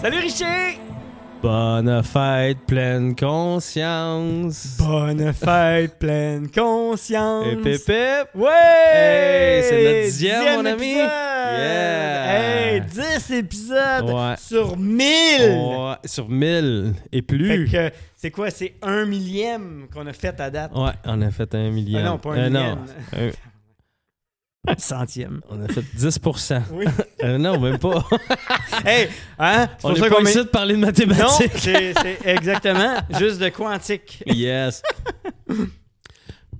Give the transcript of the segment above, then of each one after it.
Salut Richer! Bonne fête, pleine conscience. Bonne fête, pleine conscience. Et pépé. Ouais! Hey, c'est notre dixième, mon ami. épisode. Yeah. Hey, 10 épisodes Ouais. sur 1000! Ouais, sur 1000 et Fait plus. que, c'est quoi? C'est un millième qu'on a fait à date. Ouais, on a fait un million. Ah non, pas un Euh, millième. non, centième. on a fait 10%. Oui. Euh, non, même pas. hey, hein? C'est on est pas ici de parler de Non, mathématiques. c'est c'est exactement juste de quantique. Yes.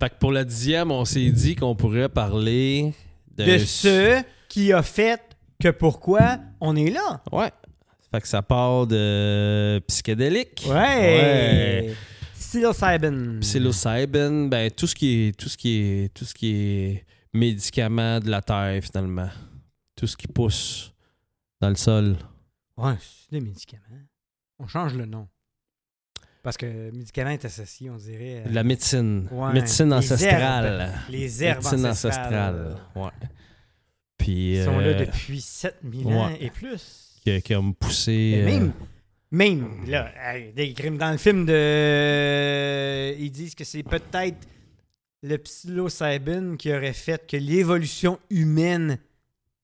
fait que pour la dixième, on s'est dit qu'on pourrait parler de, De ce qui a fait que pourquoi on est là. Ouais. Fait que ça part de psychédélique. Ouais. Ouais. Psilocybin. Psilocybin, ben tout ce qui est tout ce qui est tout ce qui est médicaments de la terre finalement. Tout ce qui pousse dans le sol. Ouais, c'est des médicaments. On change le nom. Parce que médicament est associé, on dirait. à De la médecine. Ouais. Médecine Les ancestrale. herbes. Les herbes médecine ancestrale. Ouais. Puis Ils sont là euh, depuis 7000 ans et plus. qui, qui me poussé. Euh, même, même, là, dans le film de. Ils disent que c'est peut-être le psilocybin qui aurait fait que l'évolution humaine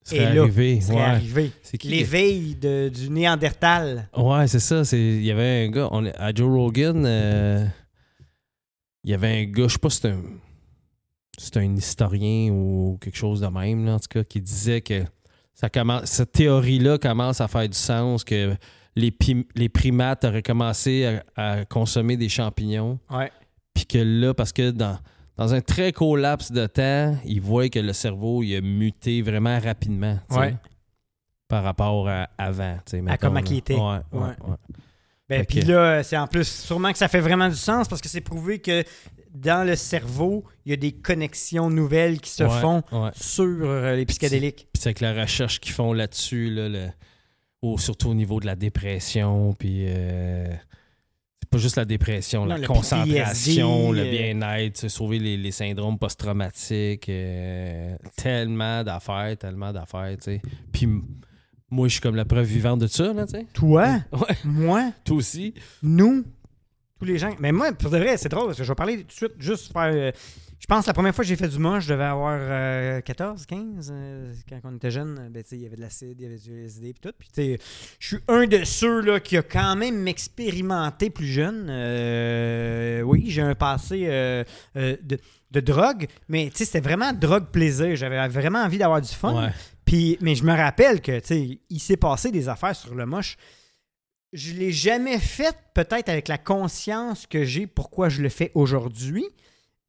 serait est là. arrivé. serait ouais. arrivée. L'éveil de- du Néandertal. Ouais, c'est ça. c'est- Il y avait un gars, on, à Joe Rogan, euh, il y avait un gars, je sais pas si c'est un, c'est un historien ou quelque chose de même, là, en tout cas, qui disait que ça commence, cette théorie-là commence à faire du sens, que les primates auraient commencé à, à consommer des champignons, Ouais. puis que là, parce que dans, dans un très court laps de temps, ils voient que le cerveau il a muté vraiment rapidement. Ouais. Par rapport à avant. mettons, comment qu'il était. Ouais, ouais. Ben, puis là, c'est en plus, sûrement que ça fait vraiment du sens parce que c'est prouvé que dans le cerveau, il y a des connexions nouvelles qui se font sur euh, les psychédéliques. Puis c'est avec la recherche qu'ils font là-dessus, là, le- surtout au niveau de la dépression, puis euh, pas juste la dépression, Non, la concentration, PTSD, le euh, bien-être, sauver les, les syndromes post-traumatiques, euh, tellement d'affaires, tellement d'affaires, tu sais. Puis moi, je suis comme la preuve vivante de ça, là, tu sais. Toi, Ouais, moi, toi aussi. nous, tous les gens? Mais moi, pour de vrai, c'est drôle parce que je vais parler tout de suite, juste faire. euh, je pense que la première fois que j'ai fait du moche, je devais avoir euh, 14, 15. euh, quand on était jeune, ben, il y avait de l'acide, il y avait du LSD et tout. Puis, je suis un de ceux là, qui a quand même expérimenté plus jeune. Euh, oui, j'ai un passé euh, euh, de, de drogue, mais c'était vraiment drogue plaisir. J'avais vraiment envie d'avoir du fun. Puis, mais je me rappelle que, il s'est passé des affaires sur le moche. Je l'ai jamais fait, peut-être avec la conscience que j'ai pourquoi je le fais aujourd'hui,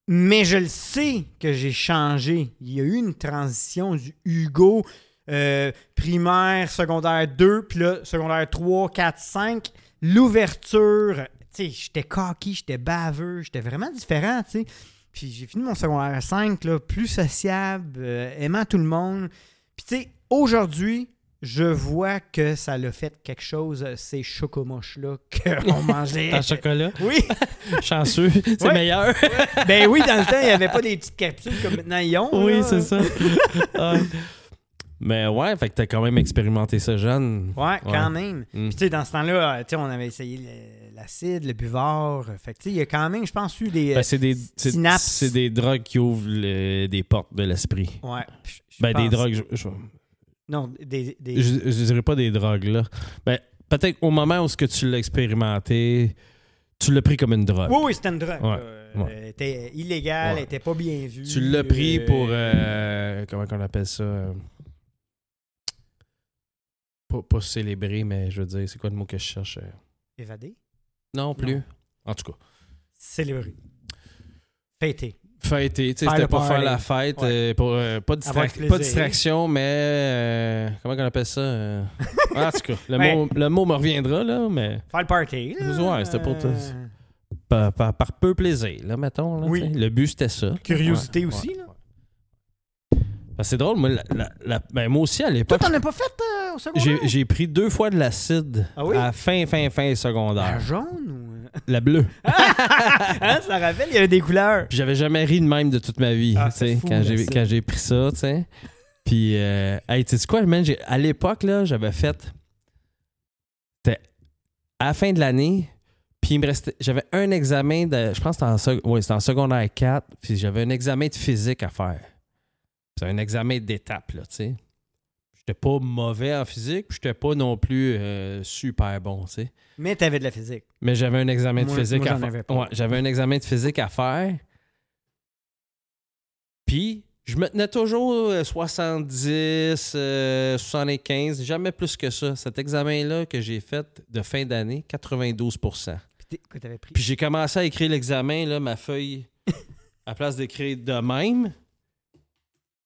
mais je le sais que j'ai changé. Il y a eu une transition du Hugo euh, primaire, secondaire 2, puis là, secondaire 3, 4, 5. L'ouverture, tu sais, j'étais cocky, j'étais baveux, j'étais vraiment différent, tu sais. Puis j'ai fini mon secondaire 5, là, plus sociable, euh, aimant tout le monde. Puis tu sais, aujourd'hui, je vois que ça l'a fait quelque chose, euh, ces chocomoches-là qu'on mangeait. En chocolat? Oui, Chanceux. C'est Ouais. meilleur. ben oui, dans le temps, il n'y avait pas des petites capsules comme maintenant ils ont. oui, c'est ça. Ouais. Mais ouais, fait que t'as quand même expérimenté ça jeune. Ouais, quand Ouais. même. Mm. Puis tu sais, dans ce temps-là, euh, tu sais, on avait essayé l'acide, le buvard. Fait que tu sais, il y a quand même, je pense, eu des... euh, Ben, c'est des, c'est- synapses. c'est des drogues qui ouvrent le- des portes de l'esprit. ouais. Ben, des drogues, je, je, Non, des... des- je- je dirais pas des drogues, là. Ben, peut-être au moment où ce que tu l'as expérimenté, tu l'as pris comme une drogue. Oui, oui, c'était une drogue. Ouais. Elle était illégale, Ouais. elle était pas bien vue. Tu l'as pris euh, pour. euh, comment qu'on appelle ça? Pas, pas célébrer, mais je veux dire, c'est quoi le mot que je cherche euh? Évader? Non, plus. Non. En tout cas. Célébrer. Fêter. Fêter, tu sais, c'était pas faire la fête, Ouais. euh, pour, euh, pas, distra- pas distraction, mais euh, comment qu'on appelle ça? En tout cas, le, mot, le mot me reviendra, là, mais Faire le party. là. Ouais, c'était pour tout. Par, par- par peu plaisir, là, mettons. là, Oui. Le but, c'était ça. Curiosité Ouais, aussi, là. Ben, c'est drôle, moi, la- la- la- ben, moi aussi, à Toi, l'époque, t'en as pas fait au secondaire? j'ai j'ai pris deux fois de l'acide Ah oui? à fin, fin, fin La secondaire. jaune ou... La bleue. hein, ça rappelle, il y avait des couleurs. Puis j'avais jamais ri de même de toute ma vie, Ah, tu sais, quand j'ai quand j'ai pris ça, tu sais. Puis, euh, hey, tu sais quoi, man, j'ai- à l'époque, là, j'avais fait à la fin de l'année, puis il me restait. J'avais un examen de. Je pense que c'était en, ouais, c'était en secondaire 4, puis j'avais un examen de physique à faire. C'est un examen d'étape, là, tu sais. J'étais pas mauvais en physique, puis j'étais pas non plus euh, super bon, tu sais. Mais t'avais de la physique. Mais j'avais un examen de physique moi, à faire. Ouais, j'avais un examen de physique à faire. Puis, je me tenais toujours euh, 70, euh, 75, jamais plus que ça. Cet examen-là que j'ai fait de fin d'année, 92 Puis pris. Puis j'ai commencé à écrire l'examen, là, ma feuille, à place d'écrire de même,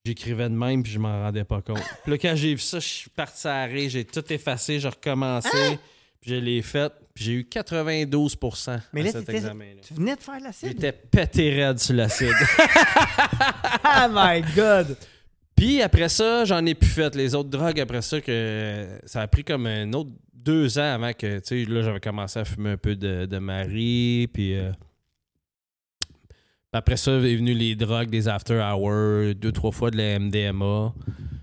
j'écrivais de même, puis je m'en rendais pas compte. Puis là, quand j'ai vu ça, je suis parti à l'arrêt, j'ai tout effacé, j'ai recommencé, puis je l'ai fait, puis j'ai eu 92% Mais à là, cet examen-là. Tu venais de faire l'acide? J'étais pété raide sur l'acide. Oh my god! Puis après ça, j'en ai plus fait. Les autres drogues, après ça, que ça a pris comme un autre deux ans avant que, tu sais, là, j'avais commencé à fumer un peu de, de Marie. Puis euh, après ça, est venu les drogues, des after hours, deux, trois fois de la MDMA.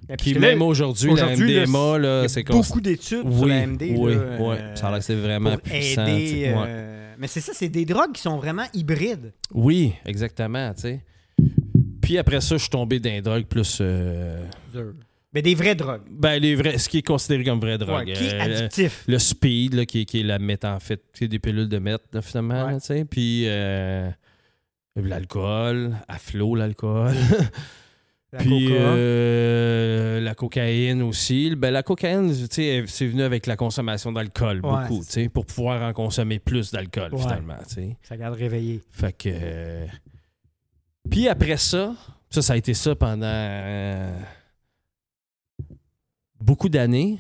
Mais Puis même aujourd'hui, la MDMA, il y là, a c'est beaucoup d'études sur Oui, la MD. oui, là, oui. euh, Ça a l'air que c'est vraiment puissant. aider. Ouais. euh, Mais c'est ça, c'est des drogues qui sont vraiment hybrides. Oui, exactement, tu sais. Puis après ça, je suis tombé dans les drogues plus... euh, Mais des vraies drogues. ben, les vrais, ce qui est considéré comme vraie drogue. Ouais, qui est Euh, addictif. le speed, là, qui, est- qui est la méthamphétamine, des pilules de meth, là, finalement, Ouais. tu sais. Puis euh, l'alcool, à flot, l'alcool. La Puis coca. euh, la cocaïne aussi. Ben, la cocaïne, tu sais, c'est venu avec la consommation d'alcool, Ouais, beaucoup, pour pouvoir en consommer plus d'alcool, Ouais. finalement. Ça garde réveillé. Fait que... euh, Puis après ça, ça, ça a été ça pendant euh, beaucoup d'années.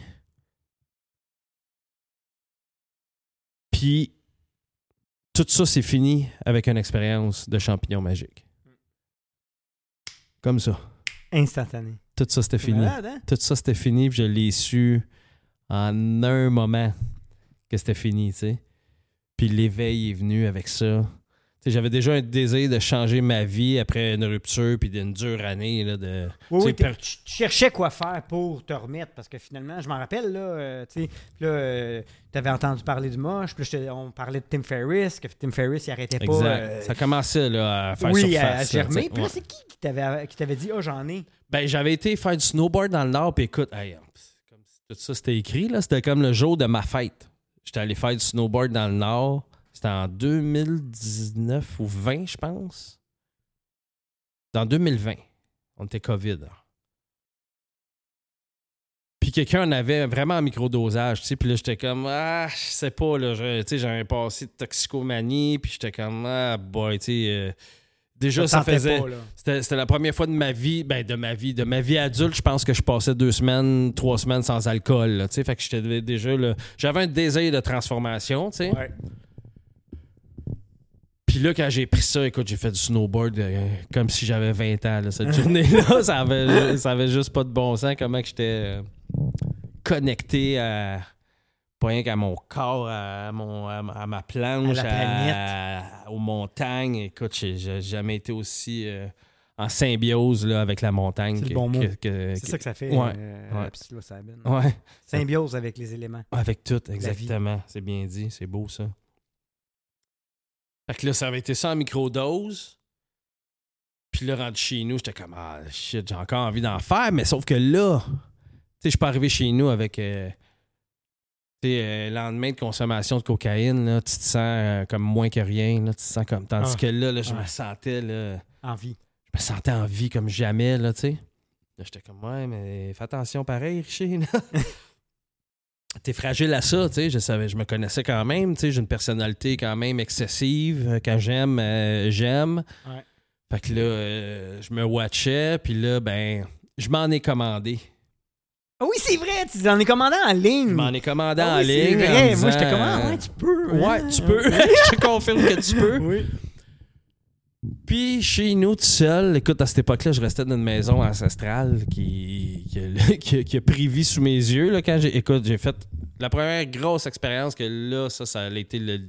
Puis tout ça, c'est fini avec une expérience de champignon magique. Comme ça. Instantané. Tout ça, c'était fini. malade, hein? Tout ça, c'était fini. Puis je l'ai su en un moment que c'était fini, tu sais. Puis l'éveil est venu avec ça. J'avais déjà un désir de changer ma vie après une rupture puis d'une dure année. Là, de, Oui, tu oui, per- tu cherchais quoi faire pour te remettre parce que finalement, je m'en rappelle, là, euh, tu euh, t'avais entendu parler du moche, puis on parlait de Tim Ferriss, que Tim Ferriss, il arrêtait pas. exact. euh, ça commençait là, à faire oui, surface. à germer. Puis là, c'est qui qui t'avait, dit, oh, j'en ai? Ben, j'avais été faire du snowboard dans le Nord, puis écoute, hey, comme si tout ça c'était écrit, là. C'était comme le jour de ma fête. J'étais allé faire du snowboard dans le Nord. C'était en 2019 ou 20, je pense. Dans 2020. On était COVID. Puis quelqu'un en avait vraiment en microdosage, tu sais. Puis là, j'étais comme, ah, je sais pas, là. Tu sais, j'avais un passé de toxicomanie, puis j'étais comme, ah, boy, tu sais. euh, déjà, ça faisait. C'était, la première fois de ma vie, ben de ma vie, de ma vie adulte, je pense que je passais deux semaines, trois semaines sans alcool. tu sais. fait que j'étais déjà là, j'avais un désir de transformation, tu sais. Ouais. Puis là, quand j'ai pris ça, écoute, j'ai fait du snowboard euh, comme si j'avais 20 ans. là, cette journée-là, ça avait, ça avait juste pas de bon sens. Comment que j'étais euh, connecté à pas rien qu'à mon corps, à, mon, à, ma- planche, À aux montagnes. Écoute, j'ai, jamais été aussi euh, en symbiose là, avec la montagne. C'est le bon mot. C'est ça que ça fait, Ouais, euh, ouais. la psilocybine. Ouais, Symbiose avec les éléments. avec tout, exactement. C'est bien dit, c'est beau ça. Fait que là, ça avait été ça en microdose. Puis là, rendu chez nous, j'étais comme, ah shit, j'ai encore envie d'en faire, mais sauf que là, tu sais, je suis pas arrivé chez nous avec. euh, euh, lendemain de consommation de cocaïne, là, tu te sens euh, comme moins que rien. Là, tu te sens comme. Tandis Ah. que là, là je Ouais. me sentais, là, Envie. je me sentais en vie comme jamais, là, tu sais. Là, j'étais comme, ouais, mais fais attention pareil, Richie. T'es fragile à ça, tu sais. Je savais, je me connaissais quand même, tu sais. J'ai une personnalité quand même excessive. Euh, Quand j'aime, euh, j'aime. Ouais. Fait que là, euh, je me watchais, puis là, ben, je m'en ai commandé. Ah oui, c'est vrai, tu en es commandé en ligne. Je m'en ai commandé Ah en oui, c'est ligne. en vrai. Moi, comme, ah, euh, ouais, tu peux. Ouais, hein. tu peux. je te confirme que tu peux. Oui. Puis chez nous, tout seul, écoute, à cette époque-là, je restais dans une maison ancestrale qui, qui, a- qui a- pris vie sous mes yeux. Là, quand écoute, j'ai fait la première grosse expérience que là, ça, ça a été le,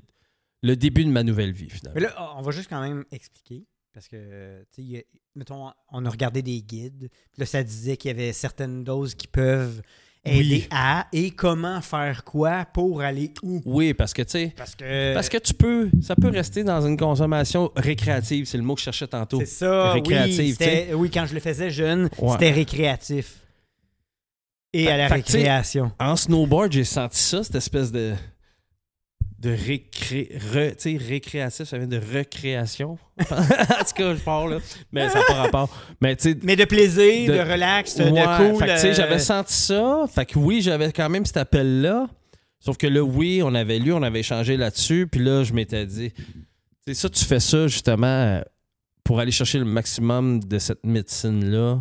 le début de ma nouvelle vie, Mais finalement. là, on va juste quand même expliquer. Parce que, tu sais, mettons, on a regardé des guides. Puis là, ça disait qu'il y avait certaines doses qui peuvent aider Oui. à et comment faire quoi pour aller où. Oui, parce que, tu sais, Parce que, parce que tu peux, ça peut rester dans une consommation récréative, c'est le mot que je cherchais tantôt. c'est ça, récréative, oui, quand je le faisais jeune, Ouais. c'était récréatif. Et Fait- à la fait récréation. En snowboard, j'ai senti ça, cette espèce de de récré, re- récréatif, ça vient de recréation. en tout cas, je pars là, mais ça n'a pas rapport. Mais Mais de plaisir, de, De- relax, de, Ouais, de cool. euh, j'avais senti ça. Fait que oui, j'avais quand même cet appel-là. Sauf que là, oui, on avait lu, on avait échangé là-dessus. Puis là, je m'étais dit, c'est ça, tu fais ça justement pour aller chercher le maximum de cette médecine-là.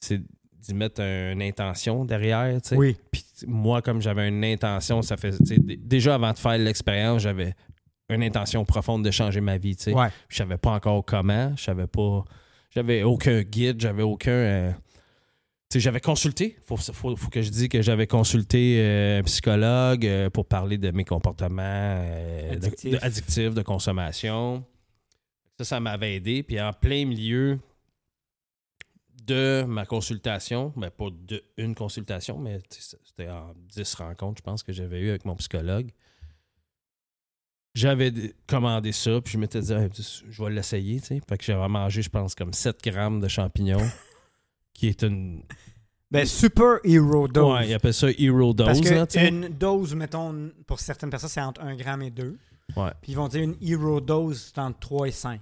C'est d'y mettre un- une intention derrière, tu sais. Oui. Puis moi, comme j'avais une intention, ça fait, déjà avant de faire l'expérience, j'avais une intention profonde de changer ma vie, sais. Ouais. Je savais pas encore comment. Je savais pas. J'avais aucun guide, j'avais aucun. euh, j'avais consulté. Faut, faut, faut que je dise que j'avais consulté euh, un psychologue euh, pour parler de mes comportements euh, Addictifs. de, addictifs, de consommation. Ça, ça m'avait aidé. Puis en plein milieu de ma consultation, ben pas de une consultation, mais c'était en 10 rencontres, je pense, que j'avais eu avec mon psychologue. J'avais commandé ça, puis je m'étais dit, je vais l'essayer, tu sais. Fait que j'avais mangé, je pense, comme 7 grammes de champignons, qui est une. Ben, super hero dose. Ouais, ils appellent ça Hero Dose, Parce là, sais. qu'une dose, mettons, pour certaines personnes, c'est entre 1 gramme et 2. Ouais. Puis ils vont dire une hero dose, c'est entre 3 et 5.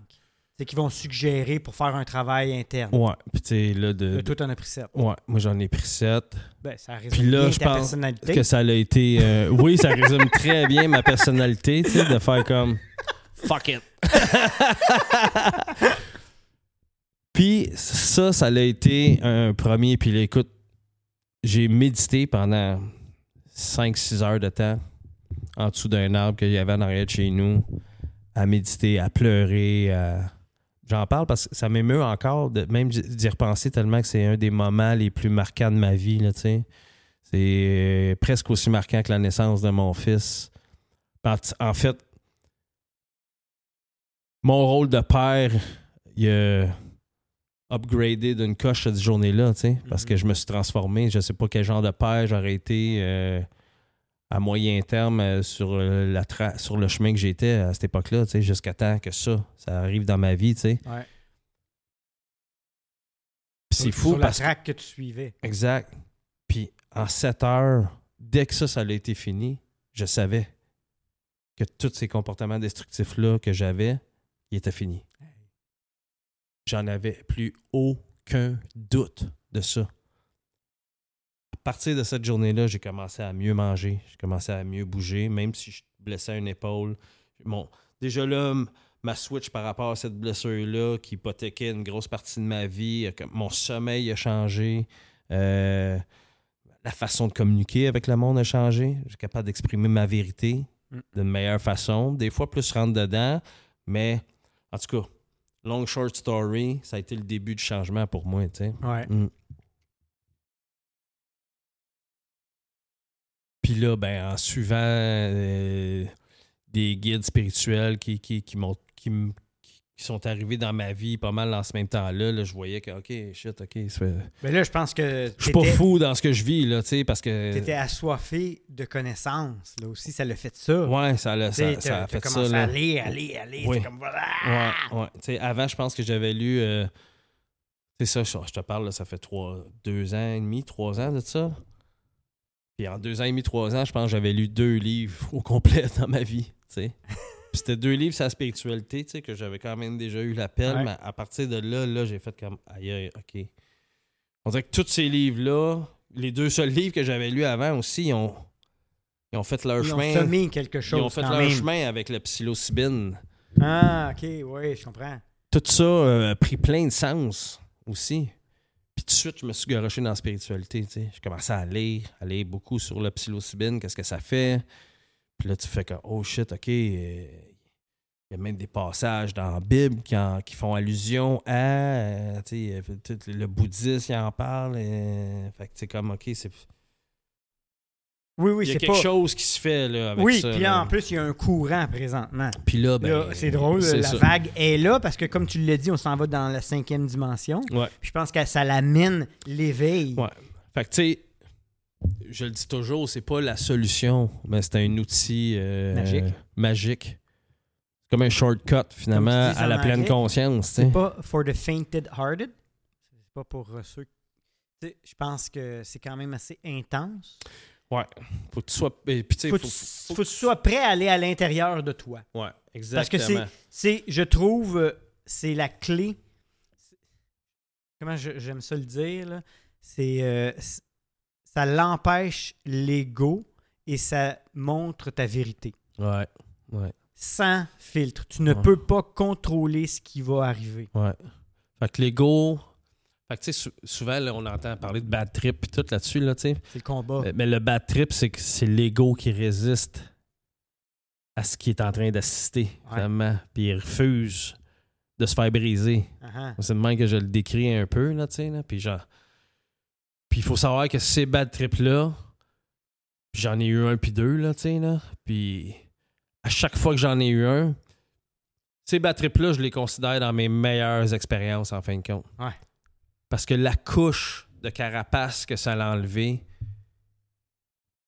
C'est qu'ils vont suggérer pour faire un travail interne. Ouais, puis tu sais, là, de. Euh, Toi, t'en as pris 7. Ouais, moi j'en ai pris 7. Ben, ça résume Puis là, bien je ta pense que ça a été. euh, oui, ça résume très bien ma personnalité, tu sais, de faire comme. Fuck it. Puis ça, ça a été un premier. Puis là, écoute, j'ai médité pendant 5-6 heures de temps en dessous d'un arbre qu'il y avait en arrière de chez nous, à méditer, à pleurer. à- J'en parle parce que ça m'émeut encore, de, même d'y repenser tellement que c'est un des moments les plus marquants de ma vie, là, tu sais. C'est euh, presque aussi marquant que la naissance de mon fils. En fait, mon rôle de père, il a upgradé d'une coche cette journée-là, tu sais, parce Mhm. que je me suis transformé. Je sais pas quel genre de père j'aurais été euh, à moyen terme euh, sur, euh, la tra- sur le chemin que j'étais à cette époque-là, jusqu'à temps que ça, ça arrive dans ma vie. Ouais. C'est fou Sur la parce que track que tu suivais. Exact. Puis en 7 heures, dès que ça, ça a été fini, je savais que tous ces comportements destructifs-là que j'avais, ils étaient finis. J'en avais plus aucun doute de ça. À partir de cette journée-là, j'ai commencé à mieux manger, j'ai commencé à mieux bouger, même si je blessais une épaule. Bon, déjà là, ma switch par rapport à cette blessure-là qui hypothéquait une grosse partie de ma vie, mon sommeil a changé, euh, la façon de communiquer avec le monde a changé. Je suis capable d'exprimer ma vérité Mm. d'une meilleure façon. Des fois, plus rentre dedans, mais en tout cas, long short story, ça a été le début du changement pour moi. Ouais. Mm. Puis là, ben, en suivant euh, des guides spirituels qui, qui, qui, qui, qui sont arrivés dans ma vie pas mal dans ce même temps-là, là, je voyais que, OK, shit, OK, Mais là, je pense que je suis pas fou dans ce que je vis, là, tu sais, parce que... t'étais assoiffé de connaissances. Là aussi, ça l'a fait ça. Ouais, ça, l'a- Tu ça, ça a fait ça, là. à aller, aller, aller. Oui. Comme voilà. Ouais, ouais. Tu sais, avant, je pense que j'avais lu. euh, c'est ça, je, je te parle, là, ça fait trois, deux ans et demi, trois ans de ça. Puis en deux ans et demi, trois ans, je pense que j'avais lu deux livres au complet dans ma vie. Puis c'était deux livres sur la spiritualité, que j'avais quand même déjà eu l'appel. Ouais. Mais à partir de là, là, j'ai fait comme aïe, aïe, OK. On dirait que tous ces livres-là, les deux seuls livres que j'avais lus avant aussi, ils ont, ils ont fait leur Ils chemin. ont semé quelque chose ils ont fait leur même. chemin avec le psilocybine Ah, OK, oui, je comprends. tout ça euh, a pris plein de sens aussi. Puis tout de suite, je me suis garoché dans la spiritualité. tu sais. J'ai commencé à lire, à lire beaucoup sur le psilocybine, qu'est-ce que ça fait? Puis là, tu fais que, oh shit, OK, euh, il y a même des passages dans la Bible qui, en- qui font allusion à, euh, tu sais, euh, le bouddhisme, il en parle. fait que c'est comme, OK, c'est... Oui, oui, Il y a quelque pas... chose qui se fait là, avec Oui, ça. puis là, en plus, il y a un courant présentement. Puis là, ben, Là, c'est drôle, la ça. vague est là parce que, comme tu l'as dit, on s'en va dans la cinquième dimension. Ouais. Puis je pense que ça l'amène l'éveil. Ouais. Fait que, tu sais, je le dis toujours, c'est pas la solution, mais c'est un outil euh, Magique. magique. C'est comme un shortcut, finalement, dis à la pleine conscience. C'est pas for the fainted-hearted. C'est pas pour euh, ceux. Tu sais, Je pense que c'est quand même assez intense. Faut que tu sois. et Puis, tu sais, Faut, faut- que tu- faut faut que tu sois prêt à aller à l'intérieur de toi. Ouais, Parce que exactement. c'est, je trouve, euh, c'est la clé. Comment j'aime ça le dire, là? C'est, euh, ça l'empêche l'ego et ça montre ta vérité. Ouais, ouais, Sans filtre. Tu ne Ouais. peux pas contrôler ce qui va arriver. ouais. Fait que l'ego. Fait que, tu sais, sou- souvent, là, on entend parler de bad trip et tout là-dessus, là, tu sais. C'est le combat. Mais- le bad trip, c'est que c'est l'ego qui résiste à ce qui est en train d'assister, finalement. Puis il refuse de se faire briser. Ah, C'est de même que je le décris un peu, là, tu sais, là. Puis genre... Puis il faut savoir que ces bad trips-là, j'en ai eu un puis deux, là, tu sais, là. Puis à chaque fois que j'en ai eu un, ces bad trips-là, je les considère dans mes meilleures expériences, en fin de compte. Ouais. Parce que la couche de carapace que ça l'a enlevé,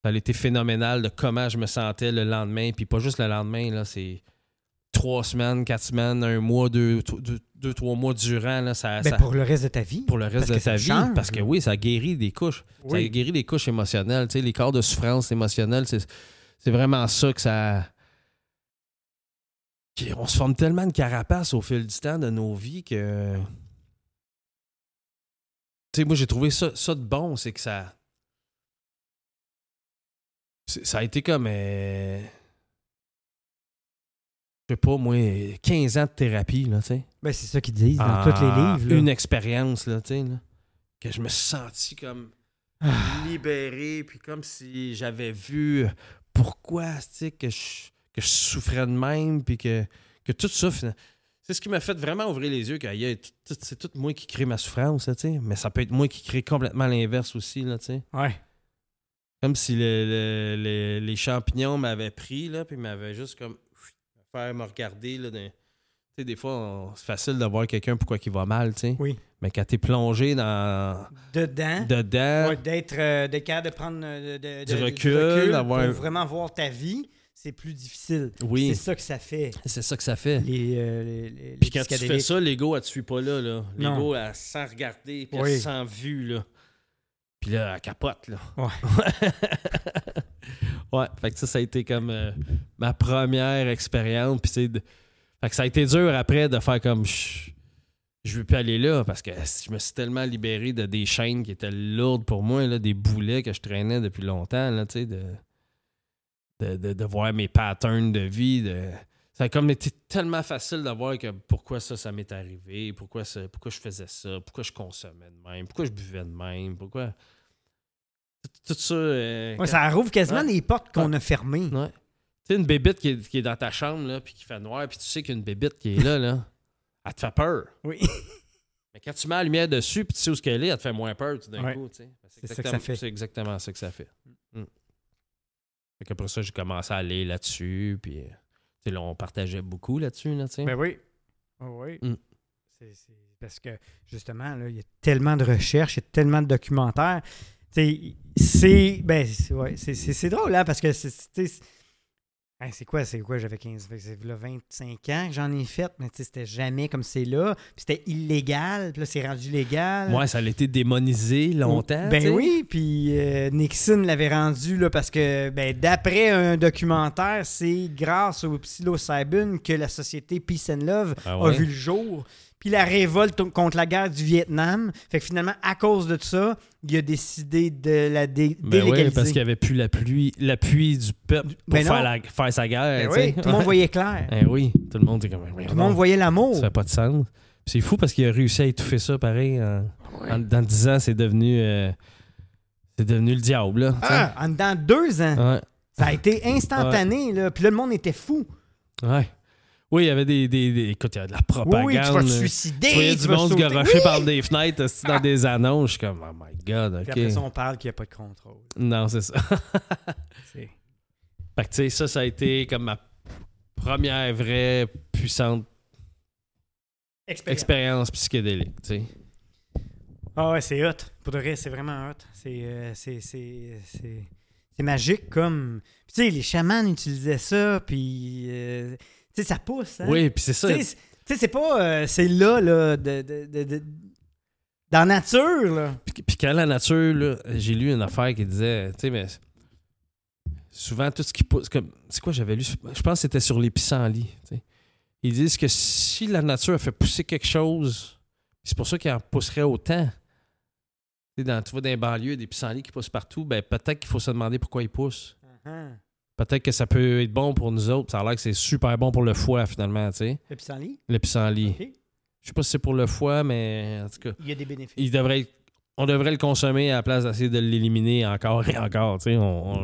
ça a été phénoménal de comment je me sentais le lendemain. Puis pas juste le lendemain, là, c'est trois semaines, quatre semaines, un mois, deux, deux, deux, trois mois durant. Là, ça, Ben, ça- pour le reste de ta vie. pour le reste de ça ta vie. change, parce que oui, ça guérit des couches. Ça Oui. guérit des couches émotionnelles. Tu sais, les corps de souffrance émotionnelle, c'est, c'est vraiment ça que ça. On se forme tellement de carapace au fil du temps de nos vies que. Tu sais, moi, j'ai trouvé ça, ça de bon, c'est que ça. Ça a été comme. euh, Je sais pas, moi, 15 ans de thérapie, là, tu sais. Ben, c'est ça qu'ils disent dans Ah, tous les livres. là. Une expérience, là, tu sais, là, que je me suis senti comme Ah. libéré, puis comme si j'avais vu pourquoi, tu sais, que je, que je souffrais de même, puis que, que tout ça, fina- c'est ce qui m'a fait vraiment ouvrir les yeux, que c'est tout moi qui crée ma souffrance, là, mais ça peut être moi qui crée complètement l'inverse aussi, là. Ouais. Comme si le- le- le- les champignons m'avaient pris, là, puis m'avaient juste comme faire me regarder, là, des fois, c'est facile de voir quelqu'un pourquoi il va mal, tu sais. Oui. Mais quand t'es plongé dans Dedans. dedans, Ouais, d'être euh, de prendre euh, de- Du recul, pour vraiment voir ta vie, c'est plus difficile. oui, C'est ça que ça fait. c'est ça que ça fait. Les, euh, les, les- les Puis quand tu fais ça, l'ego, elle te suit pas là. là. L'ego, elle sent regarder, puis Oui. elle sent vue. Là. Puis là, elle capote. Là. Ouais. ouais, fait que ça, ça a été comme euh, ma première expérience. Puis de- Fait que ça a été dur après de faire comme. Je, je veux plus aller là parce que je me suis tellement libéré de des chaînes qui étaient lourdes pour moi, là, des boulets que je traînais depuis longtemps, là, tu sais, de, de, de, de voir mes patterns de vie. De, ça a comme été tellement facile de voir que pourquoi ça, ça m'est arrivé, pourquoi, ça, pourquoi je faisais ça, pourquoi je consommais de même, pourquoi je buvais de même, pourquoi. Tout, ça. euh, Ouais, ça rouvre quasiment Ouais. des portes qu'on a fermées. Tu sais, une bébite qui est, qui est dans ta chambre, là, puis qui fait noir, puis tu sais qu'il y a une bébite qui est là, là, elle te fait peur. Oui. Mais quand tu mets la lumière dessus, puis tu sais où ce qu'elle est, elle te fait moins peur tout d'un coup. tu sais. Ben, C'est ça que exactement- ça fait. C'est exactement ça que ça fait. Fait qu'après ça, j'ai commencé à aller là-dessus, puis euh, tu sais, là, on partageait beaucoup là-dessus, là. Ben oui. Oh oui. Mm. C'est- c'est- parce que justement, il y a tellement de recherches, il y a tellement de documentaires. C'est ben, c'est ouais, c'est- c'est- c'est drôle, là, parce que c'est- c'est tu sais, c'est- Hey, c'est quoi, c'est quoi, j'avais 15, fait que c'est là 25 ans que j'en ai fait, mais c'était jamais comme c'est là. Puis c'était illégal, puis là, c'est rendu légal. Ouais, ça a été démonisé longtemps. Ben oui, puis euh, Nixon l'avait rendu là, parce que ben, d'après un documentaire, c'est grâce au psilocybin que la société Peace and Love Ah a vu le jour. Puis la révolte contre la guerre du Vietnam. Fait que finalement, à cause de ça, il a décidé de la dé- Ben délégaliser. oui, parce qu'il n'y avait plus l'appui, du peuple pour Ben faire, la- faire sa guerre. Ben oui, tout le monde voyait clair. Ben oui, tout le monde comme. Tout le monde voyait l'amour. Ça fait pas de sens. C'est fou parce qu'il a réussi à étouffer ça pareil. En, en- dans 10 ans, c'est devenu. euh, c'est devenu le diable, là. Ah, en dedans deux ans. Ouais. Ça a été instantané. Là. Puis là, le monde était fou. Ouais. Oui, il y avait des. des, des- écoute, il y a de la propagande. oui, tu vas te là. suicider. Tu voyais du monde se garocher Oui. par des fenêtres dans des annonces. Je suis comme, oh my god, Puis après ça, on parle qu'il n'y a pas de contrôle. Non, c'est ça. Fait que, tu sais, ça, ça a été comme ma première vraie puissante Expérience. expérience psychédélique, tu sais. Ah ouais, c'est hot. Pour de vrai, c'est vraiment hot. C'est euh, c'est- magique comme. Puis, tu sais, les chamans utilisaient ça, puis. euh, sais, ça pousse. Hein? Oui, puis c'est ça. Tu sais, c'est- pas. euh, c'est là, là, de, de, de- dans la nature, là. Puis, puis quand la nature, là, j'ai lu une affaire qui disait, tu sais, mais souvent tout ce qui pousse, c'est quoi j'avais lu, je pense que c'était sur les pissenlits, tu sais. Ils disent que si la nature a fait pousser quelque chose, c'est pour ça qu'il en pousserait autant. Dans, tu vois dans les banlieues, des pissenlits qui poussent partout, ben peut-être qu'il faut se demander pourquoi ils poussent. Uh-huh. Peut-être que ça peut être bon pour nous autres. Ça a l'air que c'est super bon pour le foie, finalement, tu sais. Le pissenlit. Le pissenlit. OK. Je sais pas si c'est pour le foie, mais en tout cas Il y a des bénéfices. il devrait on devrait le consommer à la place d'essayer de l'éliminer encore et encore. On,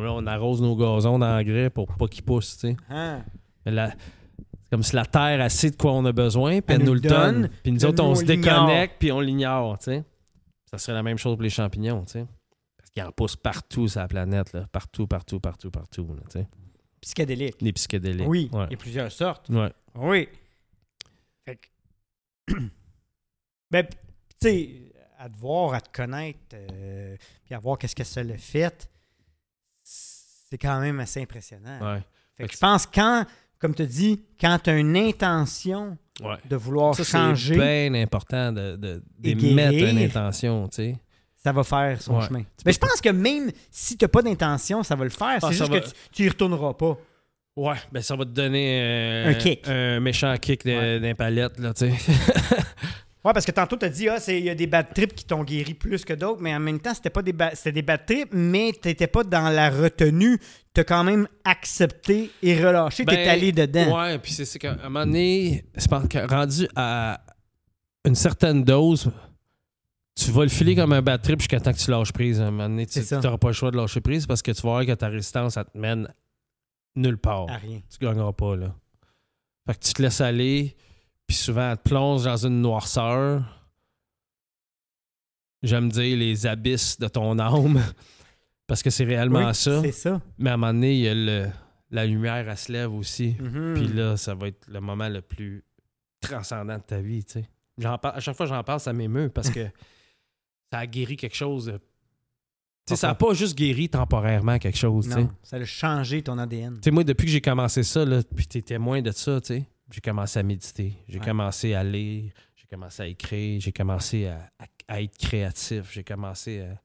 on, arrose nos gazons d'engrais pour pas qu'ils poussent. la- c'est comme si la terre a de quoi on a besoin, puis Elle elle, nous nous le donne, puis nous autres, on on se déconnecte, puis on l'ignore. Ça serait la même chose pour les champignons. tu qu'ils en poussent partout sur la planète. Là. Partout, partout, partout, partout. là. Psychédélique. Les psychédéliques. Oui, il y a plusieurs sortes. Ouais. Oui. Fait que... ben, tu sais, à te voir, à te connaître, euh, puis à voir qu'est-ce que ça l'a fait, c'est quand même assez impressionnant. Ouais. Fait que je pense quand, comme tu dis, quand tu as une intention Ouais. de vouloir Ça, c'est changer, bien important de, de, d'émettre guérir. une intention. tu sais. Ça va faire son Ouais. chemin. Mais je pense que même si tu n'as pas d'intention, ça va le faire. C'est Ah, ça juste va- que tu- tu y retourneras pas. Ouais, ben ça va te donner euh, Un kick. un méchant kick Ouais. d'un palette, là, tu sais. Ouais, parce que tantôt, tu as dit, ah, c'est- il y a des bad trips qui t'ont guéri plus que d'autres, mais en même temps, c'était pas des, ba- des bad trips, mais tu n'étais pas dans la retenue. Tu as quand même accepté et relâché. tu es Ben, allé dedans. Ouais, puis c'est, c'est qu'à un moment donné, c'est rendu à une certaine dose, tu vas le filer comme un bad trip jusqu'à temps que tu lâches prise. À un moment donné, tu n'auras pas le choix de lâcher prise parce que tu vas voir que ta résistance, ça te mène nulle part. À rien. Tu gagneras pas, là. Fait que tu te laisses aller, puis souvent, elle te plonge dans une noirceur. J'aime dire les abysses de ton âme, parce que c'est réellement Oui, ça. C'est ça. Mais à un moment donné, il y a le- la lumière, elle se lève aussi. Mhm. Puis là, ça va être le moment le plus transcendant de ta vie, tu sais. À chaque fois que j'en parle, ça m'émeut parce que ça a guéri quelque chose. de- Tu sais, ça n'a pas juste guéri temporairement quelque chose, tu. Non, ça a changé ton ADN. Tu sais, moi, depuis que j'ai commencé ça, là, puis t'es témoin de ça, tu sais, j'ai commencé à méditer, j'ai Ouais. commencé à lire, j'ai commencé à écrire, j'ai commencé à, à- à être créatif, j'ai commencé à,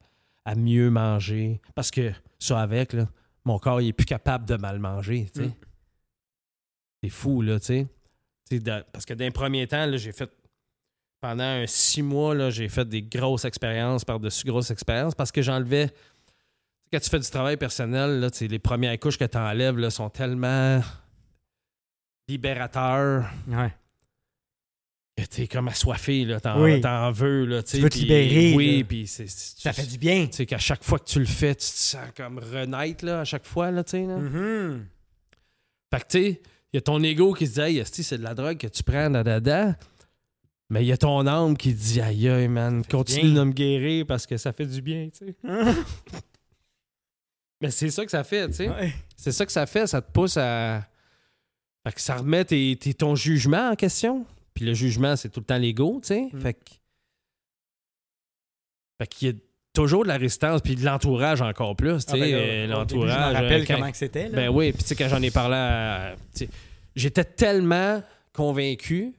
à mieux manger. Parce que ça avec, là, mon corps, il est plus capable de mal manger, tu sais. Mm. C'est fou, là, tu sais. Tu Parce que d'un premier temps, j'ai fait. Pendant un six mois, là, j'ai fait des grosses expériences par-dessus grosses expériences parce que j'enlevais. Quand tu fais du travail personnel, là, les premières couches que tu enlèves là, sont tellement libérateurs Ouais. que t'es comme assoiffé, là, t'en, Oui. t'en veux. Là, tu veux te libérer, Oui, puis c'est, c'est- Ça tu- fait du bien. Tu sais qu'à chaque fois que tu le fais, tu te sens comme renaître là, à chaque fois. Là, tu sais, là. Mhm. Fait que, tu sais, il y a ton ego qui se dit, hey, c'est de la drogue que tu prends, dada. Mais il y a ton âme qui dit, aïe, aïe, man, continue bien. de me guérir parce que ça fait du bien, tu sais. Mais c'est ça que ça fait, tu sais. Ouais. C'est ça que ça fait, ça te pousse à. Fait que ça remet tes- tes- ton jugement en question. Puis le jugement, c'est tout le temps l'ego, tu sais. Mm. Fait que. Fait qu'il y a toujours de la résistance, puis de l'entourage encore plus, tu Ah, sais. ben là, euh, l'entourage. Je me rappelle euh, quand- comment c'était. ben oui, puis tu sais, quand j'en ai parlé à- sais, J'étais tellement convaincu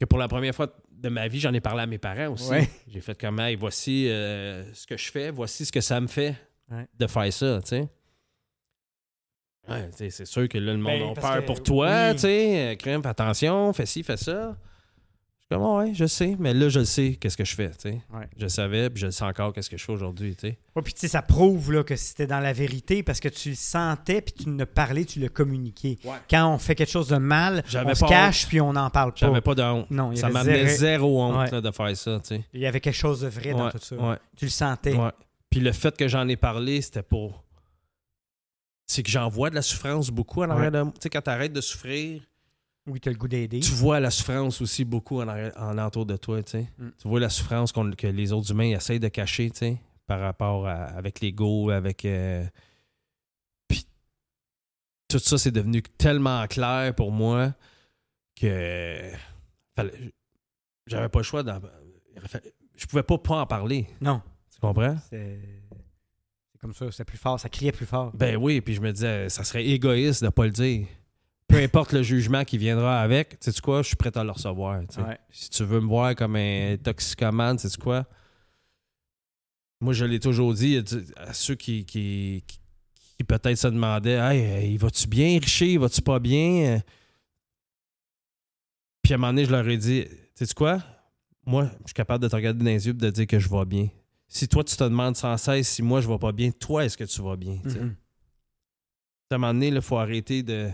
que pour la première fois de ma vie, j'en ai parlé à mes parents aussi. Ouais. J'ai fait comme, hey, voici euh, ce que je fais, voici ce que ça me fait Ouais. de faire ça, tu sais. Ouais, c'est sûr que là, le monde Ben, a peur que- pour toi, oui. tu sais. euh, crème, fais attention, fais ci, fais ça. Comme, ouais, je sais, mais là, je le sais, qu'est-ce que je fais, tu sais. Ouais. Je savais, puis je le sais encore, qu'est-ce que je fais aujourd'hui, tu sais. Ouais, puis tu sais, ça prouve là, que c'était dans la vérité parce que tu le sentais, puis tu ne parlais, tu le communiquais. Ouais. Quand on fait quelque chose de mal, J'avais on se pas cache, puis on n'en parle pas. J'avais pas de honte. Non, il y Ça m'amenait zéro- zéro honte Ouais. là, de faire ça, tu sais. Il y avait quelque chose de vrai dans tout ça. ouais. Tu le sentais. Ouais. Puis le fait que j'en ai parlé, c'était pour. C'est que j'en vois de la souffrance beaucoup en arrière de moi. Tu sais, quand t'arrêtes de souffrir, Oui, tu as le goût d'aider. tu vois la souffrance aussi beaucoup en, en entour de toi, tu sais. Mm. Tu vois la souffrance que les autres humains essayent de cacher, tu sais, par rapport à, avec l'ego, avec. euh, Puis tout ça, c'est devenu tellement clair pour moi que. J'avais pas le choix d'en- je pouvais pas pas en parler. Non. Tu comprends? C'est c'est comme ça, c'est plus fort, ça criait plus fort. Ben oui, puis je me disais, ça serait égoïste de pas le dire. Peu importe le jugement qui viendra avec, tu sais quoi, je suis prêt à le recevoir. Ouais. Si tu veux me voir comme un toxicomane, tu sais quoi? Moi, je l'ai toujours dit à ceux qui, qui, qui- qui peut-être se demandaient Hey, il va-tu bien, Richer? Va-tu pas bien? Puis à un moment donné, je leur ai dit Tu sais quoi? Moi, je suis capable de te regarder dans les yeux et de dire que je vais bien. Si toi, tu te demandes sans cesse si moi, je vais pas bien, toi, est-ce que tu vas bien? Mhm. à un moment donné, il faut arrêter de.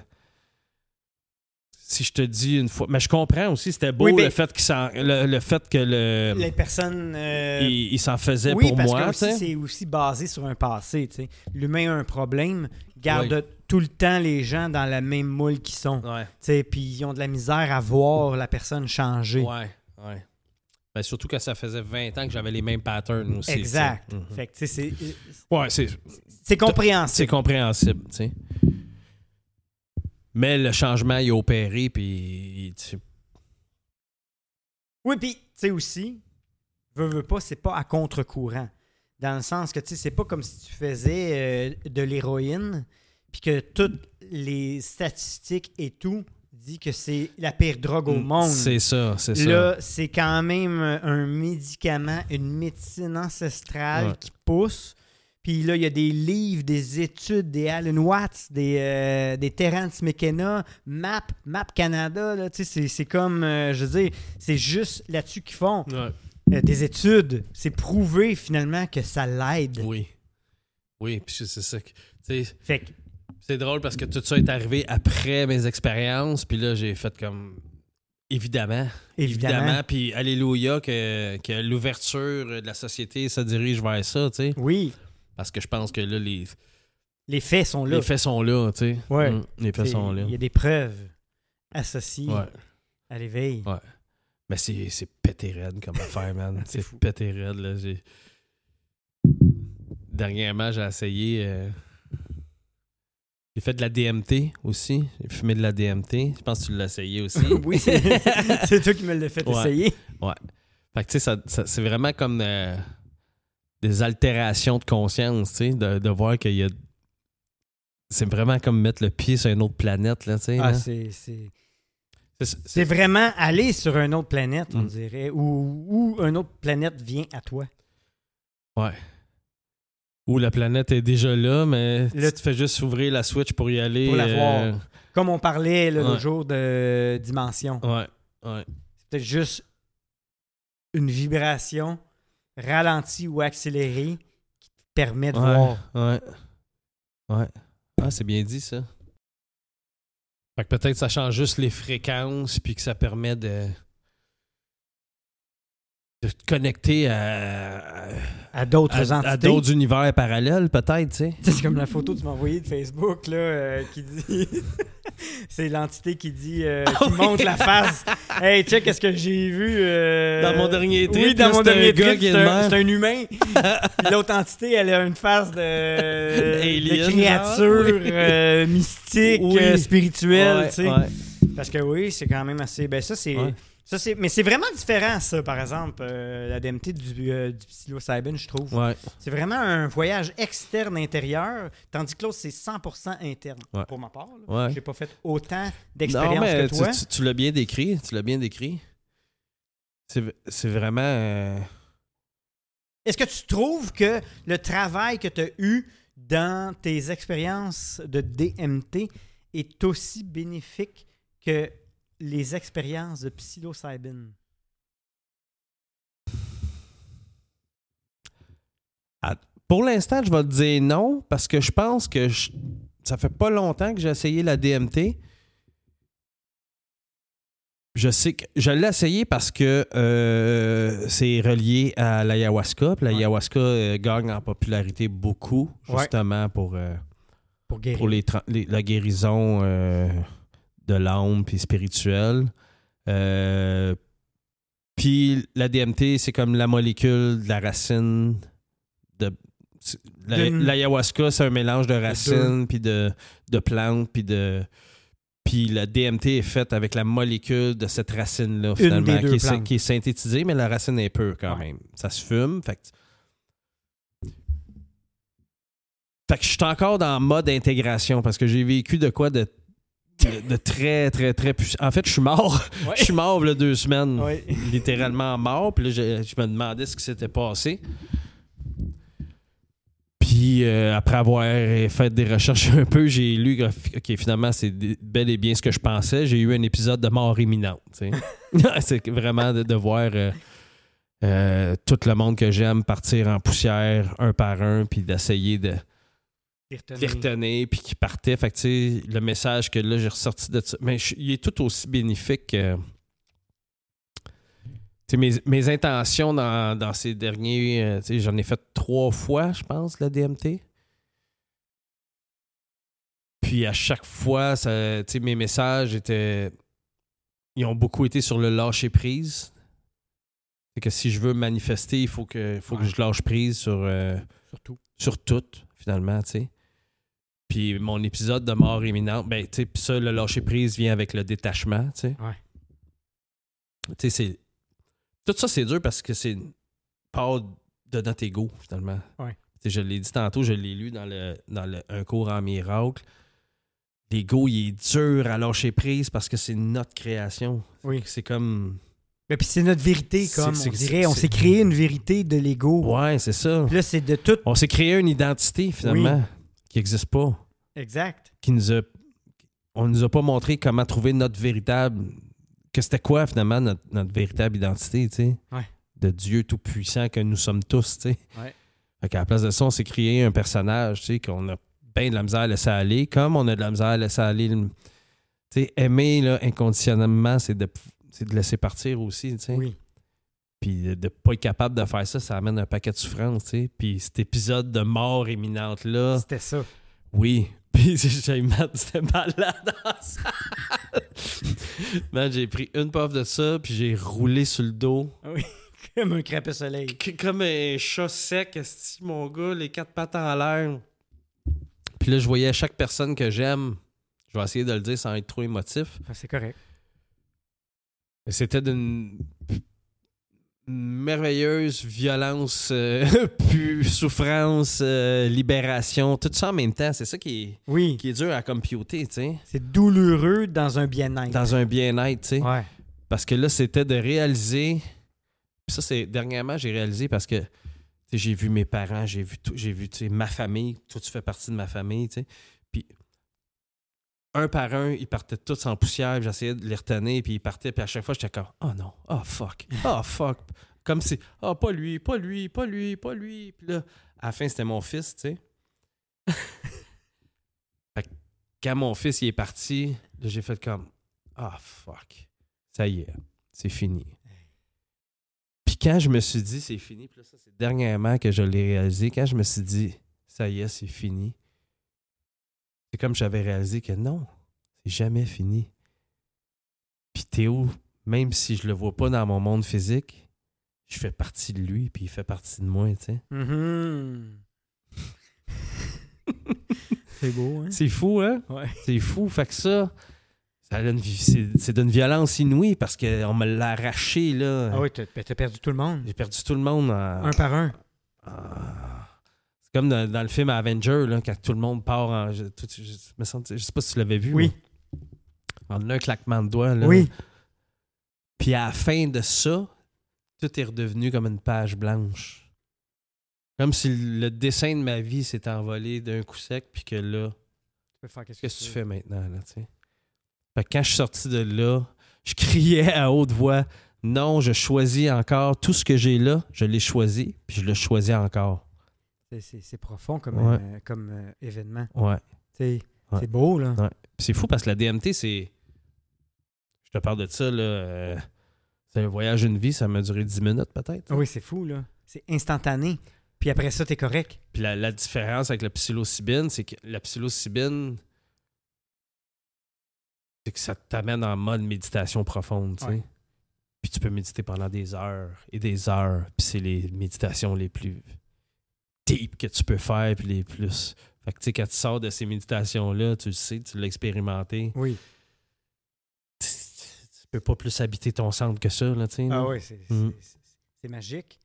Si je te dis une fois. Mais je comprends aussi, c'était beau Oui, mais- le, fait le, le fait que le. Les personnes. euh, il, il s'en faisait oui, pour parce moi. c'est aussi basé sur un passé. L'humain a un problème, garde Oui. tout le temps les gens dans la même moule qu'ils sont. Ouais, Puis ils ont de la misère à voir la personne changer. ouais, ouais. Ben, surtout que ça faisait 20 ans que j'avais les mêmes patterns aussi. exact. Tu sais, c'est Ouais, c'est c'est compréhensible. c'est compréhensible, tu sais. Mais le changement, il a opéré, puis. tu Oui, puis, tu sais aussi, veux, veux pas, c'est pas à contre-courant. Dans le sens que, tu sais, c'est pas comme si tu faisais euh, de l'héroïne, puis que toutes les statistiques et tout dit que c'est la pire drogue au monde. Mm, C'est ça, c'est ça. Là, c'est quand même un médicament, une médecine ancestrale Ouais. qui pousse. Puis là, il y a des livres, des études, des Alan Watts, des, euh, des Terence McKenna, Map, Map Canada. Là, tu sais, c'est, c'est comme, euh, je veux dire, c'est juste là-dessus qu'ils font Ouais. euh, des études. C'est prouvé finalement que ça l'aide. Oui. Oui, puis c'est ça. que- Fait que, C'est drôle parce que tout ça est arrivé après mes expériences, puis là, j'ai fait comme. Évidemment. évidemment. Puis, alléluia, que, que l'ouverture de la société se dirige vers ça, tu sais. Oui, Parce que je pense que là, les, les faits sont là. les faits sont là, tu sais. Ouais. Mm, les faits sont là. Il y a des preuves associées Ouais. à l'éveil. Ouais. Mais c'est, c'est pété raide comme affaire, man. C'est fou. pété raide, là. J'ai... Dernièrement, j'ai essayé. euh, J'ai fait de la DMT aussi. J'ai fumé de la DMT. Je pense que tu l'as essayé aussi. oui, c'est, c'est toi qui me l'as fait Ouais. essayer. Fait que, tu sais, ça, ça- c'est vraiment comme euh, des altérations de conscience, tu sais, de, de voir qu'il y a. C'est vraiment comme mettre le pied sur une autre planète, là, tu sais. Ah, c'est, c'est, vraiment aller sur une autre planète, on Mm. dirait, ou, ou une autre planète vient à toi. Ouais. Où la planète est déjà là, mais Là, tu te fais juste ouvrir la switch pour y aller. Pour la euh, voir. Comme on parlait Ouais. l'autre jour de dimension. Ouais, ouais. C'est peut-être juste une vibration ralentie ou accélérée qui te permet de ouais, voir. Ouais. Ouais. Ah, c'est bien dit, ça. Fait que peut-être ça change juste les fréquences, puis que ça permet de. De te connecter à. À d'autres à, entités. à d'autres univers parallèles, peut-être, tu sais. C'est comme la photo que tu m'as envoyée de Facebook là, euh, qui dit. c'est l'entité qui dit. euh, Ah qui montre la face. Hey, check, qu'est-ce que j'ai vu. euh, Dans mon dernier trip, Oui, dans là, mon dernier trip. C'est un, un humain. L'autre entité, elle a une face de. Créature. Oui. euh, mystique, spirituelle, Ouais, tu sais. ouais. Parce que oui, c'est quand même assez. Ben, ça, c'est. Ouais. Ça, c'est, mais c'est vraiment différent, ça, par exemple, euh, la DMT du, euh, du psilocybin, je trouve. Ouais. C'est vraiment un voyage externe-intérieur, tandis que l'autre, c'est 100% interne. Ouais. Pour ma part. Ouais. j'ai pas fait autant mais que toi. tu, tu- tu l'as bien décrit. Tu l'as bien décrit. C'est c'est vraiment. euh, Est-ce que tu trouves que le travail que tu as eu dans tes expériences de DMT est aussi bénéfique que les expériences de psilocybin? Pour l'instant, je vais te dire non parce que je pense que je- ça fait pas longtemps que j'ai essayé la DMT. Je sais que je l'ai essayé parce que euh, c'est relié à l'ayahuasca. L'ayahuasca euh, gagne en popularité beaucoup, Ouais. justement pour, euh, Pour guérir. pour les, tra- les- la guérison euh, de l'âme puis spirituelle. Euh, puis la DMT, c'est comme la molécule de la racine de. la- L'ayahuasca, c'est un mélange de racines, puis de, de plantes, puis de. Puis le DMT est fait avec la molécule de cette racine-là, finalement, qui, est, plantes. qui est synthétisée, mais la racine est pure quand Ouais. même. Ça se fume. Fait que, fait que je suis encore dans le mode intégration parce que j'ai vécu de quoi de, de, très, très, très puissant. En fait, je suis mort. Je suis mort il y a deux semaines. Ouais. Littéralement mort. Puis là, je, je me demandais ce qui s'était passé. Puis euh, après avoir fait des recherches un peu, j'ai lu que ok, finalement, c'est bel et bien ce que je pensais. J'ai eu un épisode de mort imminente. c'est vraiment de, de voir euh, euh, tout le monde que j'aime partir en poussière un par un, puis d'essayer de Retenir, puis qui partaient. Fait que, tu sais, le message que là, j'ai ressorti de ça. Mais je- il est tout aussi bénéfique que. Mes, mes intentions dans, dans ces derniers. euh, J'en ai fait trois fois, je pense, la DMT. Puis à chaque fois, ça, mes messages étaient. Ils ont beaucoup été sur le lâcher prise. C'est que si je veux manifester, il faut que, faut que je lâche prise sur. euh, Surtout. sur tout, finalement, tu sais. Puis mon épisode de mort imminente, ben, tu sais, puis ça, le lâcher prise vient avec le détachement, tu sais. Ouais. Tu sais, c'est. Tout ça, c'est dur parce que c'est une part de notre ego, finalement. Ouais. Tu sais, je l'ai dit tantôt, je l'ai lu dans, le, dans le, un cours en miracle. L'ego, il est dur à lâcher prise parce que c'est notre création. Oui. C'est comme. Mais puis c'est notre vérité, comme on dirait. On s'est créé une vérité de l'ego. Ouais, c'est ça. Puis là, c'est de tout. On s'est créé une identité, finalement, qui n'existe pas. Exact. qui nous a. On nous a pas montré comment trouver notre véritable. Que c'était quoi finalement notre, notre véritable identité, tu sais? Ouais. De Dieu tout-puissant que nous sommes tous, tu sais. Ouais. Fait qu'à la place de ça, on s'est créé un personnage, tu sais, qu'on a bien de la misère à laisser aller, comme on a de la misère à laisser aller. le- Tu sais, aimer là, inconditionnellement, c'est de, c'est de laisser partir aussi, tu sais. Oui. Puis de ne pas être capable de faire ça, ça amène un paquet de souffrance, tu sais. Puis cet épisode de mort imminente-là, C'était ça. oui. Puis j'ai mal- c'était malade en salle. Man, j'ai pris une puff de ça, puis j'ai roulé sur le dos. Comme un crêpe soleil. Comme un chat sec, mon gars, les quatre pattes en l'air. Puis là, je voyais chaque personne que j'aime. Je vais essayer de le dire sans être trop émotif. C'est correct. Mais C'était d'une merveilleuse violence, euh, pu- souffrance, euh, libération, tout ça en même temps. C'est ça qui est, Oui. qui est dur à computer, tu sais. C'est douloureux dans un bien-être. Dans un bien-être, tu sais. Ouais. Parce que là, c'était de réaliser. Puis ça, c'est dernièrement, j'ai réalisé parce que j'ai vu mes parents, j'ai vu tout, j'ai vu ma famille. Toi, tu fais partie de ma famille, tu sais. Un par un, ils partaient tous en poussière. J'essayais de les retenir, puis ils partaient. Puis à chaque fois, j'étais comme, oh non, oh fuck, oh fuck. Comme si, oh pas lui, pas lui, pas lui, pas lui. Puis là, à la fin, c'était mon fils, tu sais. Fait que quand mon fils il est parti, là, j'ai fait comme, oh fuck, ça y est, c'est fini. Puis quand je me suis dit, c'est fini, puis là, ça, c'est dernièrement que je l'ai réalisé, quand je me suis dit, ça y est, c'est fini, c'est comme j'avais réalisé que non, c'est jamais fini. Puis Théo, même si je le vois pas dans mon monde physique, je fais partie de lui, puis il fait partie de moi, tu sais. Mhm. c'est beau, hein? C'est fou, hein? Ouais. C'est fou. Fait que ça, ça donne- c'est d'une violence inouïe parce qu'on me l'a arraché, là. Ah oui, t'as ben, perdu tout le monde. J'ai perdu tout le monde en- Un par un. en- comme dans, dans le film Avenger, là, quand tout le monde part en. Je, tout- je- je me sens- je sais pas si tu l'avais vu. Oui. En un claquement de doigts, là. Oui. Puis à la fin de ça, tout est redevenu comme une page blanche. Comme si le dessin de ma vie s'était envolé d'un coup sec, puis que là, Tu peux faire qu'est-ce qu'est-ce que tu veux. fais maintenant, là, tu sais? Fait que quand je suis sorti de là, je criais à haute voix Non, je choisis encore tout ce que j'ai là, je l'ai choisi, puis je le choisis encore. C'est- profond comme, Ouais. euh, comme euh, événement. Ouais. C'est Ouais. beau, là. Ouais. C'est fou parce que la DMT, c'est. Je te parle de ça, là. euh, C'est un voyage d'une vie, ça m'a duré 10 minutes peut-être. Oui, c'est fou, là. C'est instantané. Puis après ça, t'es correct. Puis la, la différence avec la psilocybine, c'est que la psilocybine, c'est que ça t'amène en mode méditation profonde, tu sais. Puis tu peux méditer pendant des heures et des heures. Puis c'est les méditations les plus deep que tu peux faire, puis les plus... Fait que tu sais, quand tu sors de ces méditations-là, tu le sais, tu l'as expérimenté. Oui. peux pas plus habiter ton centre que ça, là, tu sais. Ah là. oui, c'est Mm. c'est- magique.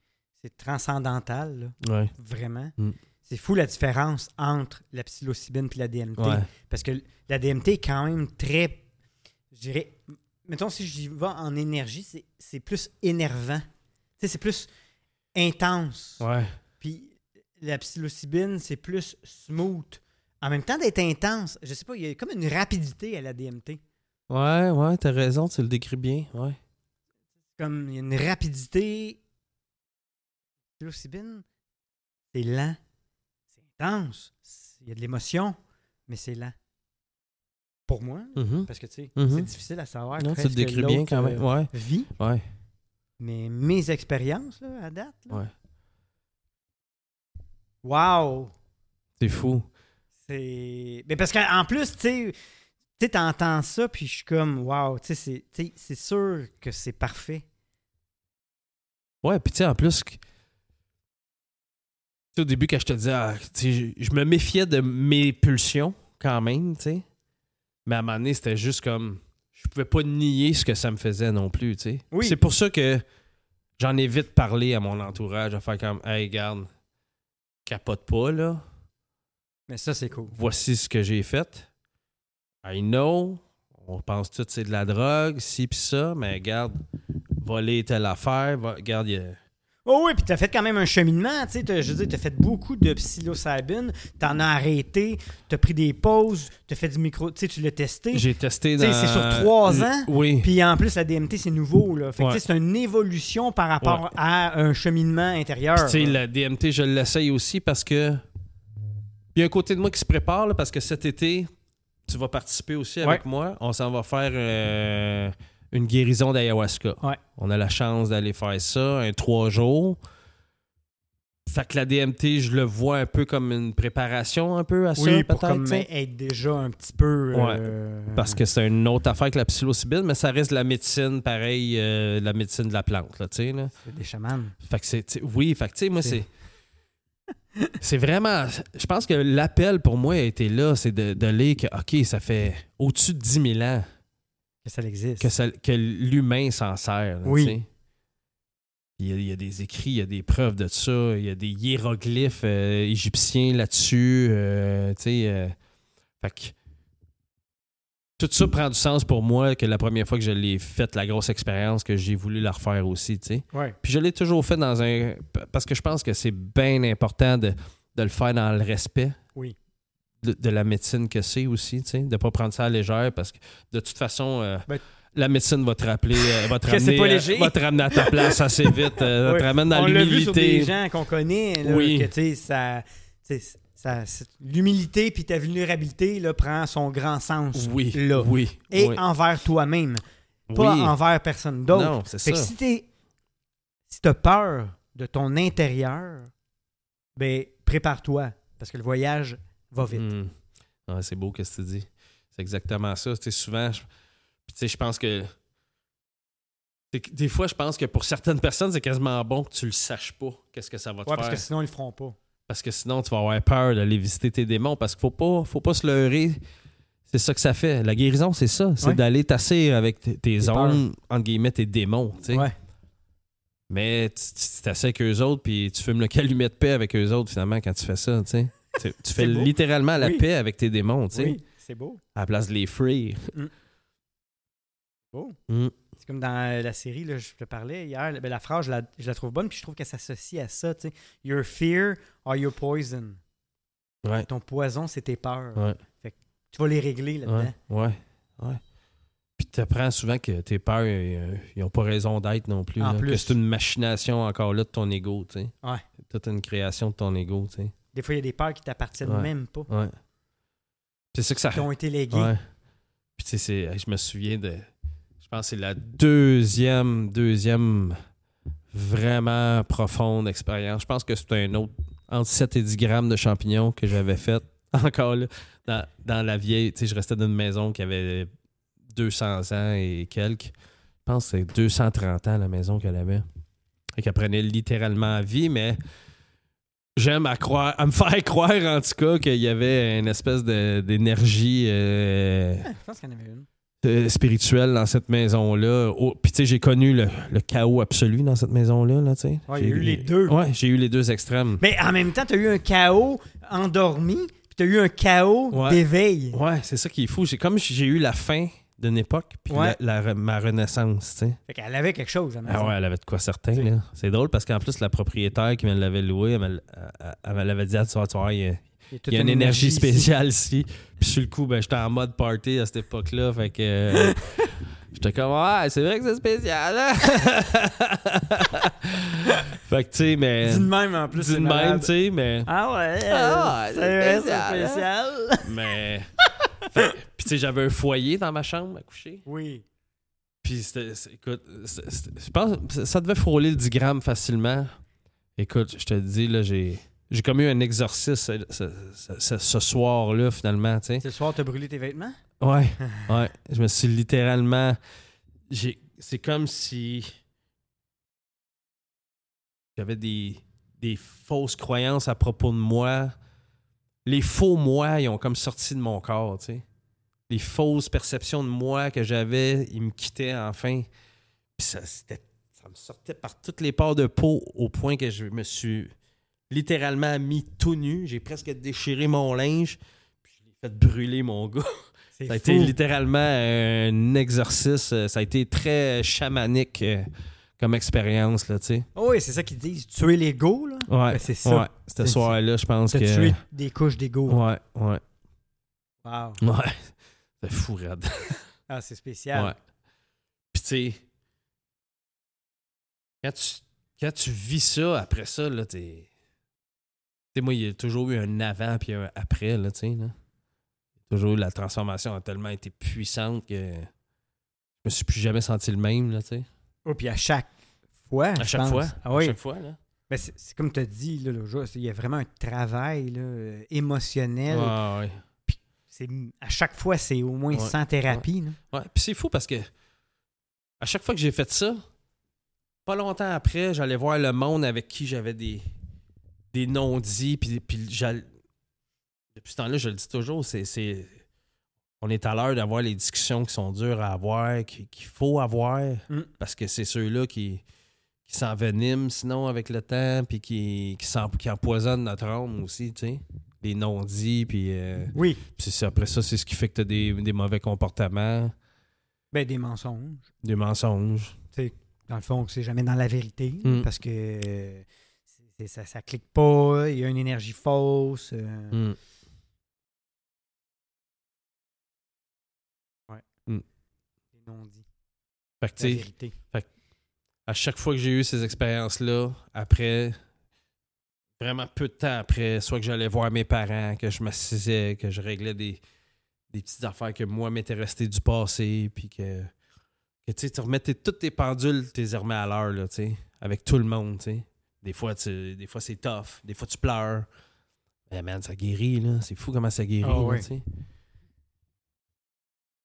C'est transcendantal, là, Ouais. vraiment. Mm. C'est fou la différence entre la psilocybine et la DMT. Ouais. Parce que la DMT est quand même très. Je dirais. Mettons, si j'y vais en énergie, c'est- c'est plus énervant. Tu sais, c'est plus intense. Ouais. La psilocybine, c'est plus smooth. En même temps d'être intense, je sais pas, il y a comme une rapidité à la DMT. Ouais, ouais, t'as raison, tu le décris bien. Ouais. Comme il y a une rapidité. Psilocybine, c'est lent. C'est intense. Il y a de l'émotion, mais c'est lent. Pour moi, Mhm. parce que tu sais, Mhm. c'est difficile à savoir. Non, tu le décris bien quand même. euh, Ouais. vit. Ouais. Mais mes expériences là, à date, là, Ouais. Wow! C'est fou. C'est. Mais parce qu'en plus, tu sais, tu sais, t'entends ça, puis je suis comme, wow, tu sais, c'est- sûr que c'est parfait. Ouais, puis tu sais, en plus, au début, quand je te disais, ah, je me méfiais de mes pulsions quand même, tu sais. Mais à un moment donné, c'était juste comme. Je pouvais pas nier ce que ça me faisait non plus, tu sais. Oui. C'est pour ça que j'en ai vite parlé à mon entourage, à faire comme, hey, garde, capote pas, là. Mais ça, c'est cool. Voici ce que j'ai fait. I know. On pense tout c'est de la drogue, ci pis ça, mais garde, voler telle affaire, va, garde, il y a- Oh oui, puis t'as fait quand même un cheminement, tu sais, je veux dire, t'as fait beaucoup de psilocybine, t'en as arrêté, t'as pris des pauses, t'as fait du micro, tu sais, tu l'as testé. J'ai testé Tu dans... c'est sur trois ans, Oui. Puis en plus, la DMT, c'est nouveau, là. Fait Ouais. tu c'est une évolution par rapport Ouais. à un cheminement intérieur. Tu sais, la DMT, je l'essaye aussi parce que... Il y a un côté de moi qui se prépare, là, parce que cet été, tu vas participer aussi avec moi. On s'en va faire euh, une guérison d'ayahuasca. Ouais. On a la chance d'aller faire ça, un trois jours. Fait que la DMT, je le vois un peu comme une préparation un peu à ça, Oui, peut-être. comme être déjà un petit peu... Ouais. euh, Parce que c'est une autre affaire que la psilocybine, mais ça reste la médecine, pareil, euh, la médecine de la plante, là, tu sais, là. C'est des chamans. Fait que c'est. Oui, fait que tu sais, moi, C'est- c'est. C'est vraiment. Je pense que l'appel pour moi a été là, c'est de, de lire que, OK, ça fait au-dessus de 10 000 ans Que ça existe. que, l'humain s'en sert. là, Oui. Il y, a, il y a des écrits, il y a des preuves de ça, il y a des hiéroglyphes euh, égyptiens là-dessus. euh, tu sais. euh, fait que. Tout ça prend du sens pour moi que la première fois que je l'ai fait, la grosse expérience, que j'ai voulu la refaire aussi, tu sais. Ouais. Puis je l'ai toujours fait dans un. Parce que je pense que c'est bien important de, de le faire dans le respect Oui. De, de la médecine que c'est aussi, tu sais, de ne pas prendre ça à légère parce que de toute façon, euh, Ben- la médecine va te rappeler, euh, va te ramener, euh, va te ramener à ta place assez vite, euh, Oui. te ramène dans On l'a vu sur des l'humilité. gens qu'on connaît, là, Oui. que tu sais, ça, tu sais, ça- c'est- l'humilité puis ta vulnérabilité là, prend son grand sens Oui, là. oui. et oui. envers toi-même, pas envers personne d'autre. C'est ça. que si t'es si t'as peur de ton intérieur, ben prépare-toi parce que le voyage va vite. Hmm. Ouais, c'est beau ce que tu dis. C'est exactement ça. Tu sais, souvent, je, puis tu sais, je pense que. que Des fois, je pense que pour certaines personnes, c'est quasiment bon que tu le saches pas, qu'est-ce que ça va te Ouais, faire. parce que sinon ils le feront pas. Parce que sinon, tu vas avoir peur d'aller visiter tes démons. Parce qu'il faut pas, faut pas se leurrer. C'est ça que ça fait. La guérison, c'est ça. C'est Ouais. d'aller tasser avec tes Tes ondes, entre guillemets, tes démons. tu sais. Ouais. Mais tu t'assieds avec eux autres, puis tu fumes le calumet de paix avec eux autres, finalement, quand tu fais ça. tu sais. Tu, fais beau. littéralement la Oui. paix avec tes démons, tu sais, Oui, c'est beau. à la place de les free. beau. Mm. C'est comme dans euh, la série, là, je te parlais hier, ben, la phrase, je la, je la trouve bonne, puis je trouve qu'elle s'associe à ça. tu sais. Your fear or your poison. Ouais. Ton poison, c'est tes peurs. Ouais. Tu vas les régler là-dedans. Ouais, ouais, ouais. Puis tu apprends souvent que tes peurs, euh, ils n'ont pas raison d'être non plus. En là. plus. Que c'est une machination encore là de ton ego, tu sais. Ouais. C'est toute une création de ton ego, tu sais. Des fois, il y a des peurs qui t'appartiennent Ouais. même pas, Ouais. C'est ça que ça... qui ont été léguées. Ouais. Puis tu sais, c'est- je me souviens de... Je pense que c'est la deuxième, deuxième vraiment profonde expérience. Je pense que c'était un autre... Entre 7 et 10 grammes de champignons que j'avais fait. Encore là, dans, dans la vieille... Tu sais, je restais dans une maison qui avait 200 ans et quelques. Je pense que c'est 230 ans la maison qu'elle avait. Et qu'elle prenait littéralement à vie, mais j'aime à croire, à me faire croire en tout cas qu'il y avait une espèce de- d'énergie. euh, Ah, je pense qu'il y en avait une. euh, spirituel dans cette maison-là. Oh, Puis, tu sais, j'ai connu le, le chaos absolu dans cette maison-là, là, tu sais. Ouais, il y a J'ai- eu les deux. Ouais, j'ai eu les deux extrêmes. Mais en même temps, tu as eu un chaos endormi, puis tu as eu un chaos Ouais. d'éveil. Ouais, c'est ça qui est fou. C'est comme si j'ai eu la fin d'une époque, puis Ouais. la, la- ma renaissance, tu sais. Fait qu'elle avait quelque chose à Ah ouais, elle avait de quoi certain, là. C'est drôle parce qu'en plus, la propriétaire qui me l'avait loué, elle me l'avait dit, tu vois, tu vois, il y a, Il y a, toute il y a une énergie spéciale ici. Puis sur le coup, ben, j'étais en mode party à cette époque-là, fait que... euh, J'étais comme, ouais, c'est vrai que c'est spécial, hein? fait que, tu sais, mais... Dis de même en plus. Dis c'est de même, tu sais, mais... Ah ouais, Ah, c'est vrai, spécial, hein? spécial. Mais. Fait- Puis, tu sais, j'avais un foyer dans ma chambre à coucher. Oui. Puis, c'était. Écoute, je pense ça devait frôler le 10 grammes facilement. Écoute, je te dis, là, j'ai. J'ai comme eu un exorcisme ce, ce- ce- ce soir-là, finalement, tu sais. Ce soir, t'as brûlé tes vêtements? Ouais, ouais. Je me suis littéralement. J'ai. C'est comme si. J'avais des, des fausses croyances à propos de moi. Les faux moi, ils ont comme sorti de mon corps, tu sais. Les fausses perceptions de moi que j'avais, ils me quittaient enfin. Puis ça, c'était- ça me sortait par toutes les pores de peau au point que je me suis littéralement mis tout nu. J'ai presque déchiré mon linge. Puis je l'ai fait brûler, mon gars. Ça a fou. été littéralement un exercice. Ça a été très chamanique euh, comme expérience, là, tu sais. Oh oui, c'est ça qu'ils disent. Tuer l'ego, là. Ouais, Ben, c'est ça. Ouais, ce C'est- soir-là, je pense que... tué des couches d'ego. Ouais, ouais, Wow. ouais. C'est fou, raide. Ah, c'est spécial. Ouais. Puis, tu sais, quand tu, quand tu vis ça, après ça, là, t'es... Tu sais, moi, il y a toujours eu un avant puis un après, là, tu sais, là. Toujours, la transformation a tellement été puissante que je me suis plus jamais senti le même, là, tu sais. Oh, puis à chaque fois. À chaque pense. fois? Ah oui. À chaque fois, là. Ben, c'est comme tu as dit, là, le jour, il y a vraiment un travail là, euh, émotionnel. Ah, ouais. C'est, à chaque fois, c'est au moins Ouais. 100 thérapies. Ouais. Puis c'est fou parce que à chaque fois que j'ai fait ça, pas longtemps après, j'allais voir le monde avec qui j'avais des, des non-dits. Puis, puis depuis ce temps-là, je le dis toujours, c'est, c'est- on est à l'heure d'avoir les discussions qui sont dures à avoir, qui- qu'il faut avoir, Mm. parce que c'est ceux-là qui, qui s'enveniment sinon avec le temps, puis qui, qui, qui empoisonnent notre âme aussi, tu sais. Les non-dits, puis... euh, Oui. puis après ça, c'est ce qui fait que tu as des, des mauvais comportements, Ben, des mensonges. des mensonges. Dans le fond, c'est jamais dans la vérité. Mm. Parce que euh, ça clique pas, il y a une énergie fausse. euh, Mm. Non-dits. Fait que, La vérité. à chaque fois que j'ai eu ces expériences-là, après, vraiment peu de temps après, soit que j'allais voir mes parents, que je m'assisais, que je réglais des, des petites affaires que moi m'étaient restées du passé, puis que, que tu sais, tu remettais toutes tes pendules, tu les remets à l'heure, là, tu sais, avec tout le monde, tu sais. Des fois, tu- des fois c'est tough, des fois tu pleures. Mais man, ça guérit, là. C'est fou comment ça guérit, Ah ouais. tu sais.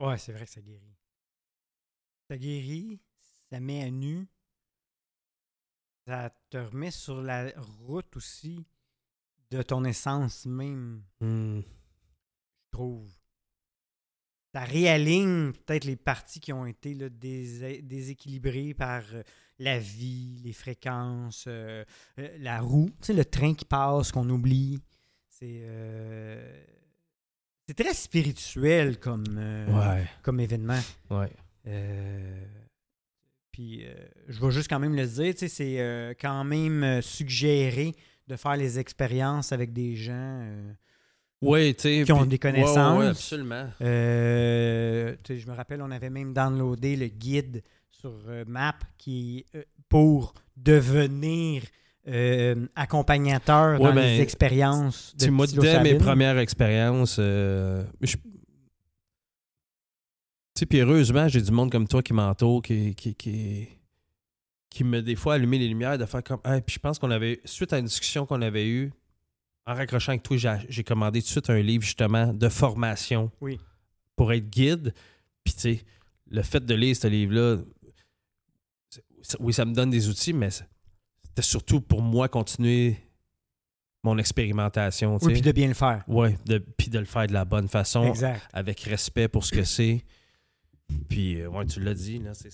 Ouais, c'est vrai que ça guérit. Ça guérit, ça met à nu. Ça te remet sur la route aussi de ton essence même, Mm. je trouve. Ça réaligne peut-être les parties qui ont été là, dés- déséquilibrées par euh, la vie, les fréquences, euh, euh, la roue, tu sais, le train qui passe, qu'on oublie. C'est euh, c'est très spirituel comme, euh, Ouais, comme événement. ouais. Euh, puis euh, je vais juste quand même le dire, c'est euh, quand même suggéré de faire les expériences avec des gens Oui. Qui ont des connaissances. ouais, absolument. Euh, je me rappelle, on avait même downloadé le guide sur euh, Map qui euh, pour devenir accompagnateur Ouais, dans ben, les expériences de Tu moi, dès mes premières expériences, je- sais, puis heureusement, j'ai du monde comme toi qui m'entoure, qui, qui, qui, qui me, des fois, allumer les lumières, de faire comme. Ah, puis je pense qu'on avait, suite à une discussion qu'on avait eue, en raccrochant avec toi, j'ai, commandé tout de suite un livre, justement, de formation Oui. pour être guide. Puis, tu sais, le fait de lire ce livre-là, oui, ça me donne des outils, mais c'était surtout pour moi continuer mon expérimentation. Oui, puis de bien le faire. De, puis de le faire de la bonne façon, Exact. avec respect pour ce que c'est. Puis, euh, ouais, tu l'as dit, là, c'est.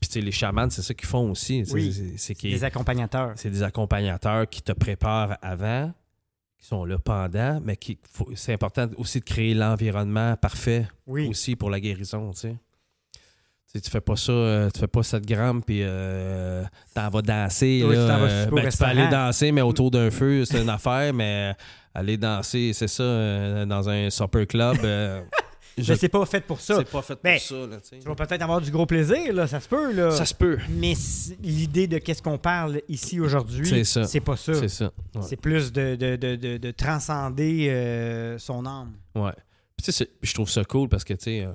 Puis, les chamans, c'est ça qu'ils font aussi. C'est- Oui. Des accompagnateurs. c'est des accompagnateurs qui te préparent avant, qui sont là pendant, mais qui c'est important aussi de créer l'environnement parfait Oui. aussi pour la guérison, tu sais. Tu sais, tu fais pas ça, euh, tu fais pas 7 grammes puis euh, t'en vas danser. Oui, là, tu vas euh, ben, tu peux aller danser, mais autour d'un feu, c'est une affaire, mais aller danser, c'est ça, euh, dans un supper club, euh, je- Mais c'est pas fait pour ça. c'est pas fait pour ça. Là, tu vas peut-être avoir du gros plaisir, là, ça se peut, là. ça se peut, Mais l'idée de qu'est-ce qu'on parle ici aujourd'hui, C'est ça. c'est pas ça. c'est ça. ouais. C'est plus de, de, de, de, de transcender euh, son âme. Ouais. Puis tu sais, je trouve ça cool parce que, tu sais, euh,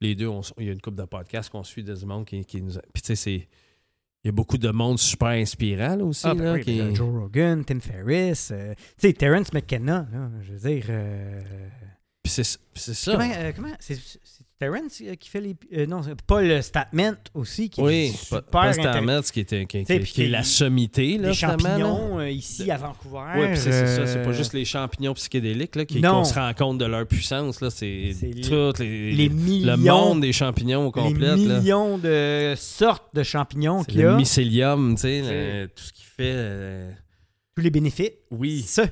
les deux, il y a une couple de podcasts qu'on suit de ce monde qui, qui nous. a- Puis tu sais, c'est. Il y a beaucoup de monde super inspirant, là, aussi. Ah, ben là, oui, qui- ben Joe Rogan, Tim Ferriss, euh, tu sais, Terrence McKenna, là, je veux dire. Puis c'est ça. comment, euh, comment c'est, c'est Terrence euh, qui fait les. euh, non, c'est Paul Statment aussi, qui est Oui, super pas, pas intéressant. Stamets, qui, était, qui, qui- qui est la sommité, là, Les là. champignons ici à Vancouver. Oui, puis c'est c'est ça. C'est pas juste les champignons psychédéliques là, qui, Non. qu'on se rend compte de leur puissance. Là, c'est, tout les, les le millions, monde des champignons au complet. les là. millions de sortes de champignons qu'il y le a. mycélium, tu sais, le- tout ce qui fait. euh, Tous les bénéfices. oui. Ça.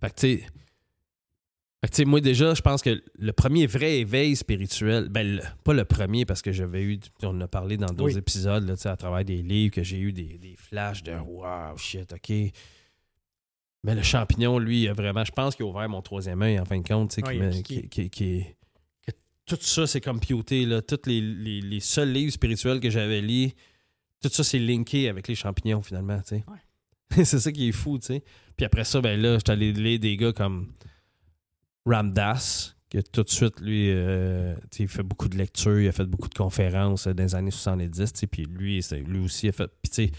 Fait que, tu sais. Fait que, moi, déjà, je pense que le premier vrai éveil spirituel, ben, le- pas le premier, parce que j'avais eu, on en a parlé dans d'autres Oui. épisodes, là, à travers des livres, que j'ai eu des, des flashs de wow, shit, OK. Mais le champignon, lui, vraiment, je pense qu'il a ouvert mon troisième œil, en fin de compte, tu sais, Oui, qui me- qui- qui- qui- que tout ça, c'est computé, là. Tous les, les, les seuls livres spirituels que j'avais lus, tout ça, c'est linké avec les champignons, finalement, tu sais. c'est ça qui est fou, tu sais. Puis après ça, ben là, j'étais allé lire des gars comme Ramdas, que tout de suite, lui, euh, tu sais, il fait beaucoup de lectures, il a fait beaucoup de conférences euh, dans les années 70, tu sais, puis lui, lui aussi a fait... Puis tu sais,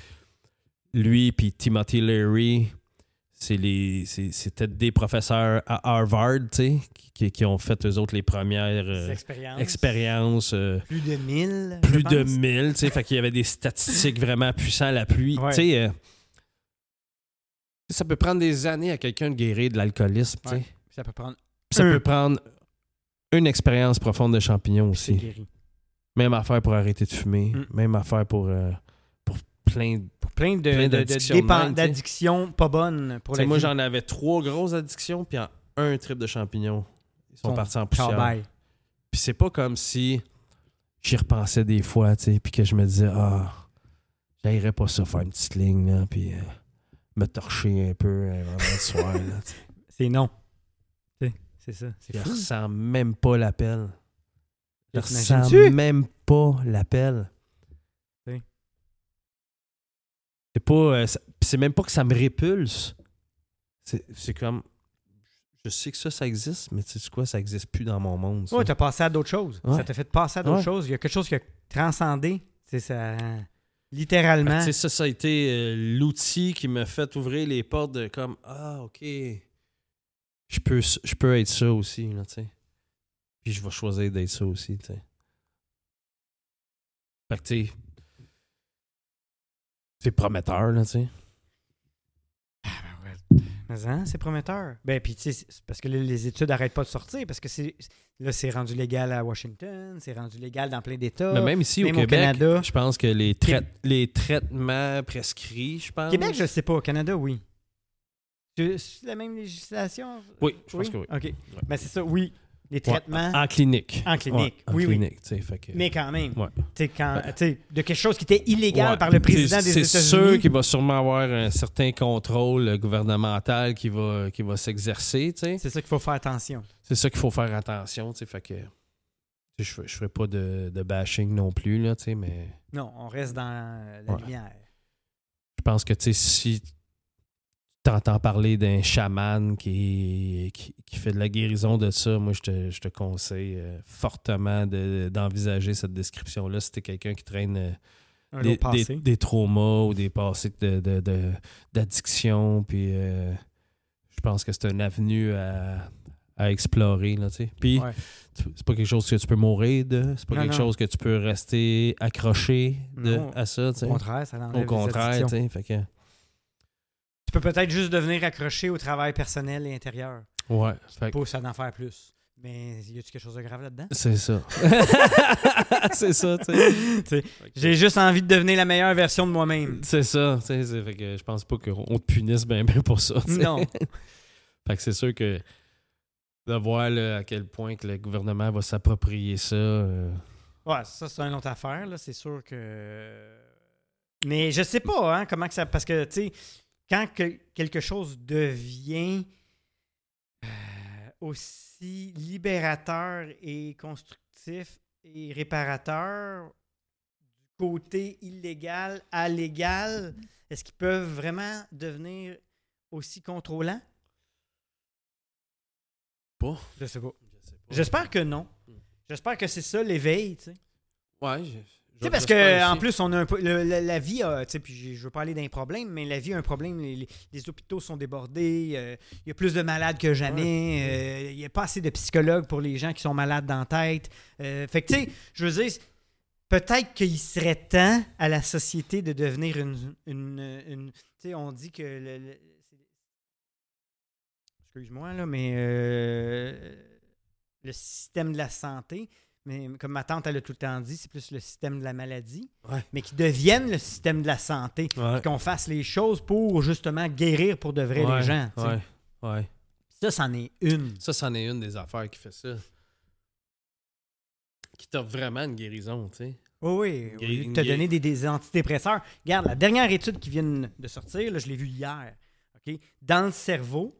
lui puis Timothy Leary, c'est les, c'est- c'était des professeurs à Harvard, tu sais, qui, qui ont fait, eux autres, les premières euh, expériences. expériences... euh, Plus de 1000. plus je de pense. 1000, tu sais, fait qu'il y avait des statistiques vraiment puissantes à la pluie. Ouais. Tu sais, euh, ça peut prendre des années à quelqu'un de guérir de l'alcoolisme, tu sais. Ouais. Ça peut prendre. Ça peut prendre une expérience profonde de champignons aussi. Même affaire pour arrêter de fumer, Mm. même affaire pour, euh, pour plein de... Pour plein de, Plein d'addictions pas bonnes pour la moi, j'en avais trois grosses addictions, puis en un trip de champignons, ils sont Son partis en poussière. Puis c'est pas comme si j'y repensais des fois, puis que je me disais, ah, j'aillerais pas ça faire une petite ligne, là, puis euh, me torcher un peu euh, vraiment le soir. C'est non. C'est ça. Fou. ressens même pas l'appel. Je ressens T'imagines-tu? même pas l'appel. Oui. C'est pas. euh, c'est même pas que ça me répulse. C'est comme. Je sais que ça, ça existe, mais tu sais quoi, ça existe plus dans mon monde. Ouais, t'as passé à d'autres choses. Ouais. Ça t'a fait passer à d'autres Ouais. choses. Il y a quelque chose qui a transcendé. C'est ça. Littéralement. ça, ça a été euh, l'outil qui m'a fait ouvrir les portes de comme Ah, OK. Je peux, je peux être ça aussi, là, tu sais. Puis je vais choisir d'être ça aussi, tu sais. Fait que, tu sais. C'est prometteur, là, tu sais. Mais hein, c'est prometteur. Ben, puis, tu sais, parce que là, les études n'arrêtent pas de sortir, parce que c'est là, c'est rendu légal à Washington, c'est rendu légal dans plein d'États. Mais même ici, même au au Québec, Canada. je pense que les, trai- les traitements prescrits, je pense. Québec, je sais pas. Au Canada, oui. C'est c'est la même législation? Oui, je pense que oui. OK. Ben, c'est ça, oui. Les traitements, Ouais, en clinique. En clinique, Ouais, en oui, oui. clinique, fait que- mais quand même. Quand, sais, de quelque chose qui était illégal par le président C'est- des C'est États-Unis. sûr qu'il va sûrement avoir un certain contrôle gouvernemental qui va, qui va s'exercer. C'est ça qu'il faut faire attention. C'est ça qu'il faut faire attention, fait que... Je, je ferai pas de, de bashing non plus, là, mais Non, on reste dans la lumière. je pense que, tu sais, si tu entends parler d'un chaman qui, qui, qui fait de la guérison de ça, moi, je te, je te conseille euh, fortement de- d'envisager cette description-là si t'es quelqu'un qui traîne... euh, Un des, des- des traumas ou des passés de, de- de- d'addiction. Puis euh, je pense que c'est une avenue à, à explorer. Là. Puis Ouais. c'est pas quelque chose que tu peux mourir de. C'est pas Non, quelque non. chose que tu peux rester accroché de, Non. à ça. Au contraire, ça Au contraire, addictions. tu sais. Fait que, Tu peux peut-être juste devenir accroché au travail personnel et intérieur. ouais. Fait Pousse à en faire plus. Mais y a-tu quelque chose de grave là-dedans? C'est ça. c'est ça, tu sais. J'ai juste envie de devenir la meilleure version de moi-même. C'est ça, tu sais. c'est- Fait que je pense pas qu'on te punisse bien bien pour ça. Non. Fait que c'est sûr que de voir là, à quel point que le gouvernement va s'approprier ça. euh, Ouais, ça, c'est une autre affaire, là. C'est sûr que. Mais je sais pas, hein, comment que ça. Parce que, tu sais, quand que- quelque chose devient euh, aussi libérateur et constructif et réparateur du côté illégal à légal, est-ce qu'ils peuvent vraiment devenir aussi contrôlants? Pas. Je sais pas. J'espère que non. Hmm. J'espère que c'est ça l'éveil, tu sais. Ouais, je- Tu sais, parce que j'espère en aussi. plus, on a un peu- le- la, la vie, a, tu sais, puis je veux parler d'un problème, mais la vie a un problème. Les, les- les hôpitaux sont débordés. euh, Il y a plus de malades que jamais. euh, Il n'y a pas assez de psychologues pour les gens qui sont malades dans la tête. Euh, fait que, tu sais, je veux dire, peut-être qu'il serait temps à la société de devenir une. une, une- tu sais, on dit que. le- Excuse-moi, là, mais. le système de la santé mais comme ma tante, elle a tout le temps dit, c'est plus le système de la maladie, Ouais. mais qui devienne le système de la santé. Ouais. Qu'on fasse les choses pour justement guérir pour de vrai Ouais, les gens. Ouais, ouais. Ça, c'en est une. Ça, c'en est une des affaires qui fait ça. Qui t'offre vraiment une guérison, tu sais. Oui, oui. Au lieu de te donner des, des antidépresseurs. Regarde, la dernière étude qui vient de sortir, là, je l'ai vue hier. Dans le cerveau,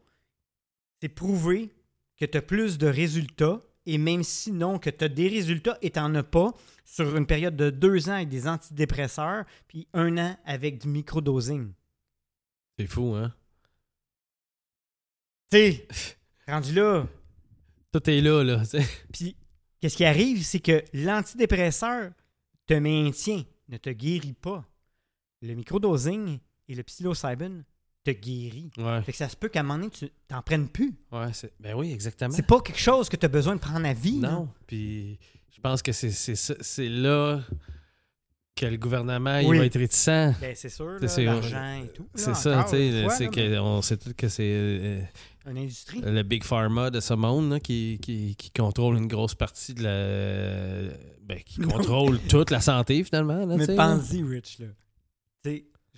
c'est prouvé que tu as plus de résultats, et même sinon que tu as des résultats et tu n'en as pas, sur une période de deux ans avec des antidépresseurs, puis un an avec du microdosing. C'est fou, hein? Tu sais, rendu là. Tout est là, là. Puis, qu'est-ce qui arrive, c'est que l'antidépresseur te maintient, ne te guérit pas. Le microdosing et le psilocybin te guérit. Ouais, Fait que ça se peut qu'à un moment donné, tu t'en prennes plus. ouais. Ben oui, exactement. C'est pas quelque chose que tu as besoin de prendre à vie. Non, puis je pense que c'est, là que le gouvernement il va être réticent. Ben, c'est sûr, l'argent et tout. C'est ça, tu sais, c'est que, on sait tout que c'est euh, Une industrie. le Big Pharma de ce monde là, qui, qui, qui contrôle une grosse partie de la... Ben, qui contrôle toute la santé, finalement. Là, mais pense-y, Rich, là.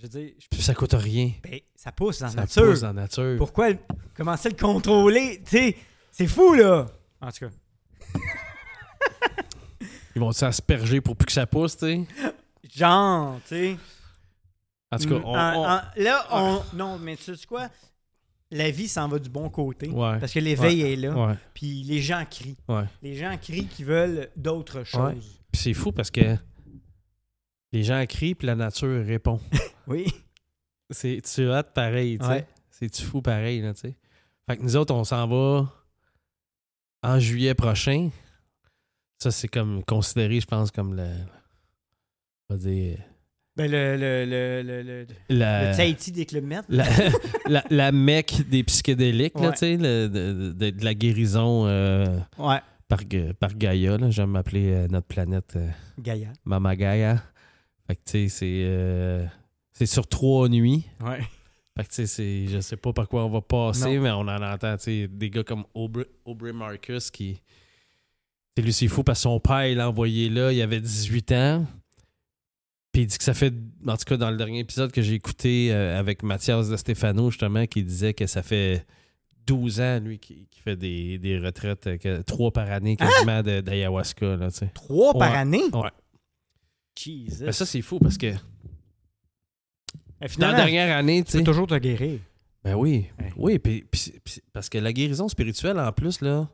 Je veux dire, je- Puis ça coûte rien. ben, ça pousse dans la Ça nature. pousse dans la nature. Pourquoi commencer à le contrôler? Tu sais, c'est fou, là. En tout cas. Ils vont s'asperger pour plus que ça pousse, tu sais? Genre, tu sais. En tout cas, Mm, on... en- on- en- là, on. Non, mais tu sais quoi? La vie s'en va du bon côté. Ouais. Parce que l'éveil est là. Ouais, Puis les gens crient. Les gens crient qu'ils veulent d'autres choses. Puis c'est fou parce que les gens crient puis la nature répond. Oui. C'est tu hâte pareil, tu sais. Ouais. C'est tu fou pareil, là, tu sais? Fait que nous autres, on s'en va en juillet prochain. Ça, c'est comme considéré, je pense, comme le. On va dire. Ben, le, le, le, le, le, La, le Tahiti des clubs Med. la, la, la mecque des psychédéliques, là, tu sais, de, de- de la guérison euh, Ouais. par, par Gaïa. J'aime m'appeler euh, notre planète euh, Gaïa. Mama Gaia. Fait que, tu sais, c'est. euh, c'est sur trois nuits. Ouais. Fait que, tu sais, c'est- je sais pas par quoi on va passer, Non. mais on en entend, tu sais, des gars comme Aubrey, Aubrey Marcus qui. C'est lui, c'est fou parce que son père, il l'a envoyé là, il avait 18 ans. Puis il dit que ça fait, en tout cas, dans le dernier épisode que j'ai écouté euh, avec Mathias de Stefano, justement, qui disait que ça fait 12 ans, lui, qui, qui fait des, des retraites, euh, que, trois par année quasiment de- d'ayahuasca. Trois par année? Ouais. Jesus. Mais ça, c'est fou parce que dans la dernière année, tu tu peux sais. toujours te guérir. Ben oui. Ouais. Oui, puis, parce que la guérison spirituelle, en plus, là,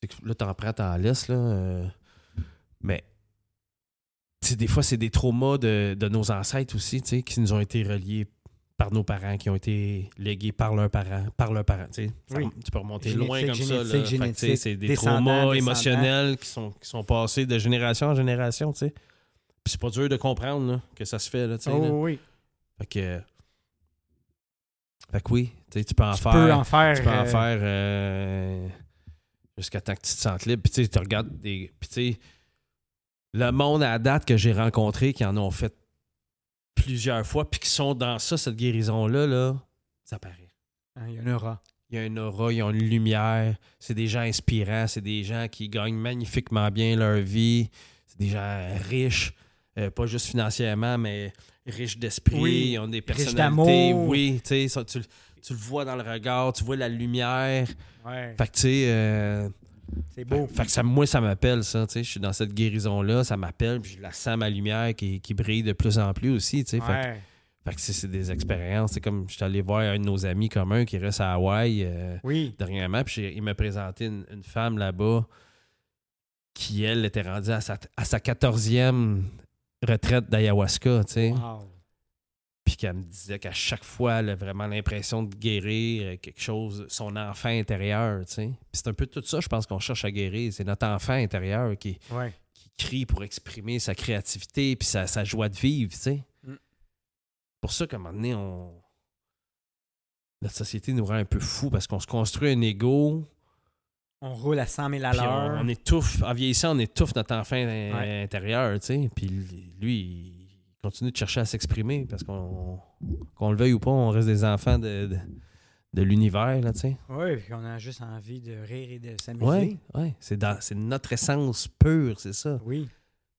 c'est que là, t'en prends, t'en laisses, là. euh, mais, tu sais, des fois, c'est des traumas de, de nos ancêtres aussi, tu sais, qui nous ont été reliés par nos parents, qui ont été légués par leurs parents, par leurs parents, tu sais. Oui. Tu peux remonter Génétique, loin comme ça, génétique, tu sais, c'est des traumas émotionnels qui sont, qui sont passés de génération en génération, tu sais. Puis c'est pas dur de comprendre, là, que ça se fait, là, tu sais. là. Oh oui. Fait que... Fait que oui, tu peux en Tu faire... peux en faire. Tu peux en euh, faire euh, jusqu'à temps que tu te sentes libre. Puis tu regardes des. Puis le monde à date que j'ai rencontré qui en ont fait plusieurs fois, puis qui sont dans ça, cette guérison-là, là, ça paraît. hein, Il y en aura. il y a une aura, ils ont une lumière. C'est des gens inspirants, c'est des gens qui gagnent magnifiquement bien leur vie. C'est des gens riches, euh, pas juste financièrement, mais riches d'esprit. Oui, Ils ont des personnalités. Oui, tu ça, tu, tu le vois dans le regard, tu vois la lumière. Ouais. Fait que, tu sais, euh, C'est beau. fait que ça, moi, ça m'appelle, ça. Tu sais, je suis dans cette guérison-là, ça m'appelle, puis je la sens, ma lumière qui, qui brille de plus en plus aussi, tu sais. Fait que- fait c'est des expériences. C'est comme je suis allé voir un de nos amis communs qui reste à Hawaï euh, Oui. dernièrement. Puis il m'a présenté une, une femme là-bas qui, elle, était rendue à sa, à sa 14e retraite d'ayahuasca. tu sais. Wow. Puis qu'elle me disait qu'à chaque fois, elle a vraiment l'impression de guérir euh, quelque chose, son enfant intérieur. tu sais. Puis c'est un peu tout ça, je pense, qu'on cherche à guérir. C'est notre enfant intérieur qui, Ouais. qui crie pour exprimer sa créativité puis sa, sa joie de vivre, tu sais. Mm. Pour ça qu'à un moment donné, on... notre société nous rend un peu fous parce qu'on se construit un ego, On roule à 100 000 à on, l'heure. on étouffe, en vieillissant, on étouffe notre enfant Ouais. intérieur, tu sais. Puis lui, il continue de chercher à s'exprimer parce qu'on qu'on le veuille ou pas, on reste des enfants de, de, de l'univers, là, tu sais. Oui, puis on a juste envie de rire et de s'amuser. Ouais. C'est notre essence pure, c'est ça. Oui.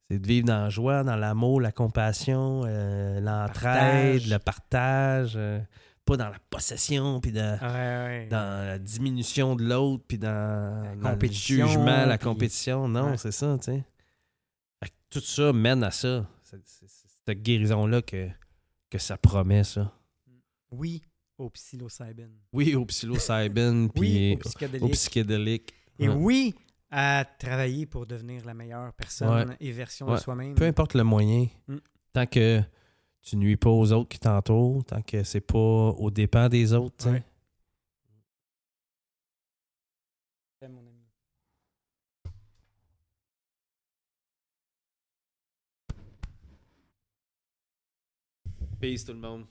C'est de vivre dans la joie, dans l'amour, la compassion, euh, l'entraide, le partage. euh, pas dans la possession, puis dans, Ouais, ouais. dans la diminution de l'autre, puis dans, La dans le jugement, la compétition. Non, Ouais. c'est ça, tu sais. Tout ça mène à ça. Cette guérison-là que, que ça promet, ça? Oui, au psilocybin. Oui, au psilocybin, puis Oui, au au psychédélique. psychédélique. Et Ouais. oui, à travailler pour devenir la meilleure personne Ouais. et version Ouais. de soi-même. Peu importe le moyen, Mm. tant que tu nuis pas aux autres qui t'entourent, tant que c'est pas au dépens des autres, Peace tout le monde.